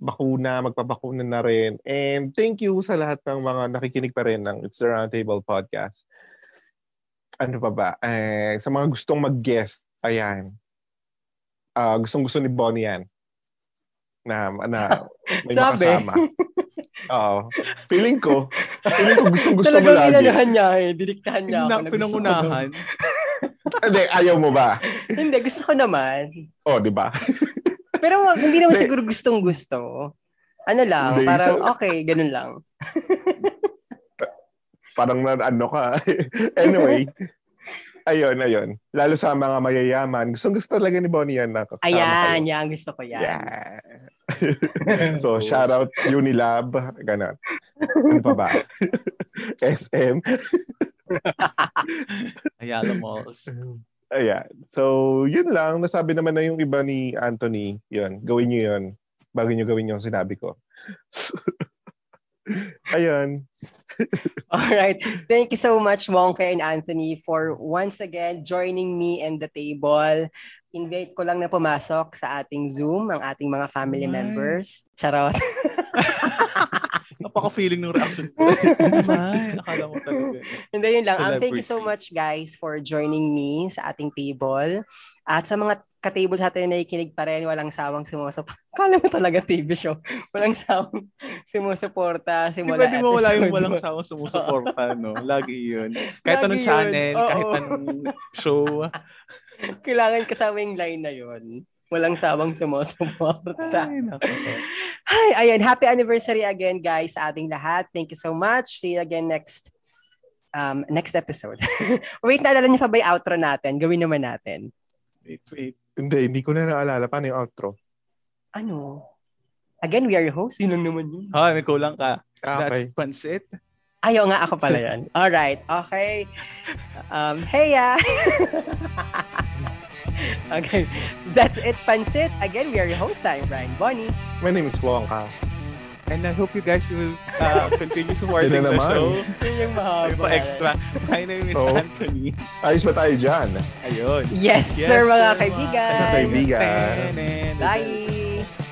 [SPEAKER 2] bakuna, magpabakuna na rin. And thank you sa lahat ng mga nakikinig pa rin ng It's the Roundtable Podcast. Ano pa ba? Eh, sa mga gustong mag-guest, ayan. Ah, gustong gusto ni Bonnie yan. Na, na may
[SPEAKER 1] Sabi.
[SPEAKER 2] makasama. Oo. Feeling ko, feeling ko gustong gusto mo
[SPEAKER 1] Talagang
[SPEAKER 2] lagi.
[SPEAKER 1] inanuhan niya eh. Didiktahan niya ako. Na
[SPEAKER 3] pinangunahan.
[SPEAKER 2] Hindi, ayaw mo ba?
[SPEAKER 1] Hindi, gusto ko naman.
[SPEAKER 2] Oh, di ba?
[SPEAKER 1] Pero hindi naman siguro gustong gusto. Ano lang,
[SPEAKER 2] Hindi,
[SPEAKER 1] parang
[SPEAKER 2] so-
[SPEAKER 1] okay, ganun lang.
[SPEAKER 2] Parang na ano ka. anyway, ayun, ayun. Lalo sa mga mayayaman. Gusto gusto talaga ni Bonnie yan na
[SPEAKER 1] Ayan, yan, gusto ko yan.
[SPEAKER 2] Yeah. so, shout out Unilab. Ganon. Ano pa ba? SM.
[SPEAKER 3] Ayala Malls.
[SPEAKER 2] Ayan. So, yun lang. Nasabi naman na yung iba ni Anthony. Yun. Gawin nyo yun. Bago nyo gawin yung sinabi ko. Ayun.
[SPEAKER 1] Alright. Thank you so much, Wonka and Anthony, for once again joining me in the table. Invite ko lang na pumasok sa ating Zoom ang ating mga family
[SPEAKER 3] Ay.
[SPEAKER 1] members. Charot.
[SPEAKER 3] Napaka-feeling ng reaction ko. Ay, akala mo talaga.
[SPEAKER 1] Hindi, yun lang. Um, thank you so much, guys, for joining me sa ating table. At sa mga ka-table sa atin na nakikinig pa rin, walang sawang sumusuporta. Kala mo talaga TV show. Walang sawang sumusuporta.
[SPEAKER 3] Di
[SPEAKER 1] Simula
[SPEAKER 3] ba di mo wala yung walang sawang sumusuporta, no? Lagi yun. Kahit
[SPEAKER 1] Lagi
[SPEAKER 3] anong
[SPEAKER 1] yun.
[SPEAKER 3] channel,
[SPEAKER 1] Oo.
[SPEAKER 3] kahit anong show.
[SPEAKER 1] Kailangan kasama yung line na yun. Walang sawang sumusuporta.
[SPEAKER 3] Ay, nako.
[SPEAKER 1] Hi, ayan. Happy anniversary again, guys, sa ating lahat. Thank you so much. See you again next um next episode. Wait, naalala niyo pa ba yung outro natin? Gawin naman natin.
[SPEAKER 3] Wait, wait.
[SPEAKER 2] Hindi, hindi ko na naalala. Paano yung outro?
[SPEAKER 1] Ano? Again, we are your host. Yun lang naman yun.
[SPEAKER 3] Ha, may kulang ka.
[SPEAKER 2] Ah,
[SPEAKER 3] That's
[SPEAKER 2] okay.
[SPEAKER 3] pansit.
[SPEAKER 1] Ayaw nga ako pala yan. Alright. Okay. Um, hey ya. okay. That's it, Pansit. Again, we are your host. I'm Brian Bonnie.
[SPEAKER 2] My name is Wongka.
[SPEAKER 3] And I hope you guys will uh, continue supporting the
[SPEAKER 2] naman.
[SPEAKER 3] show.
[SPEAKER 1] Yun yung mahaba.
[SPEAKER 3] Pa extra. My name is
[SPEAKER 2] Oo.
[SPEAKER 3] Anthony.
[SPEAKER 2] Ayos ba tayo dyan?
[SPEAKER 3] Ayun.
[SPEAKER 1] Yes,
[SPEAKER 3] Yes,
[SPEAKER 1] sir, mga
[SPEAKER 3] sir, mga
[SPEAKER 1] kaibigan.
[SPEAKER 2] kaibigan.
[SPEAKER 3] Tenen.
[SPEAKER 1] Bye.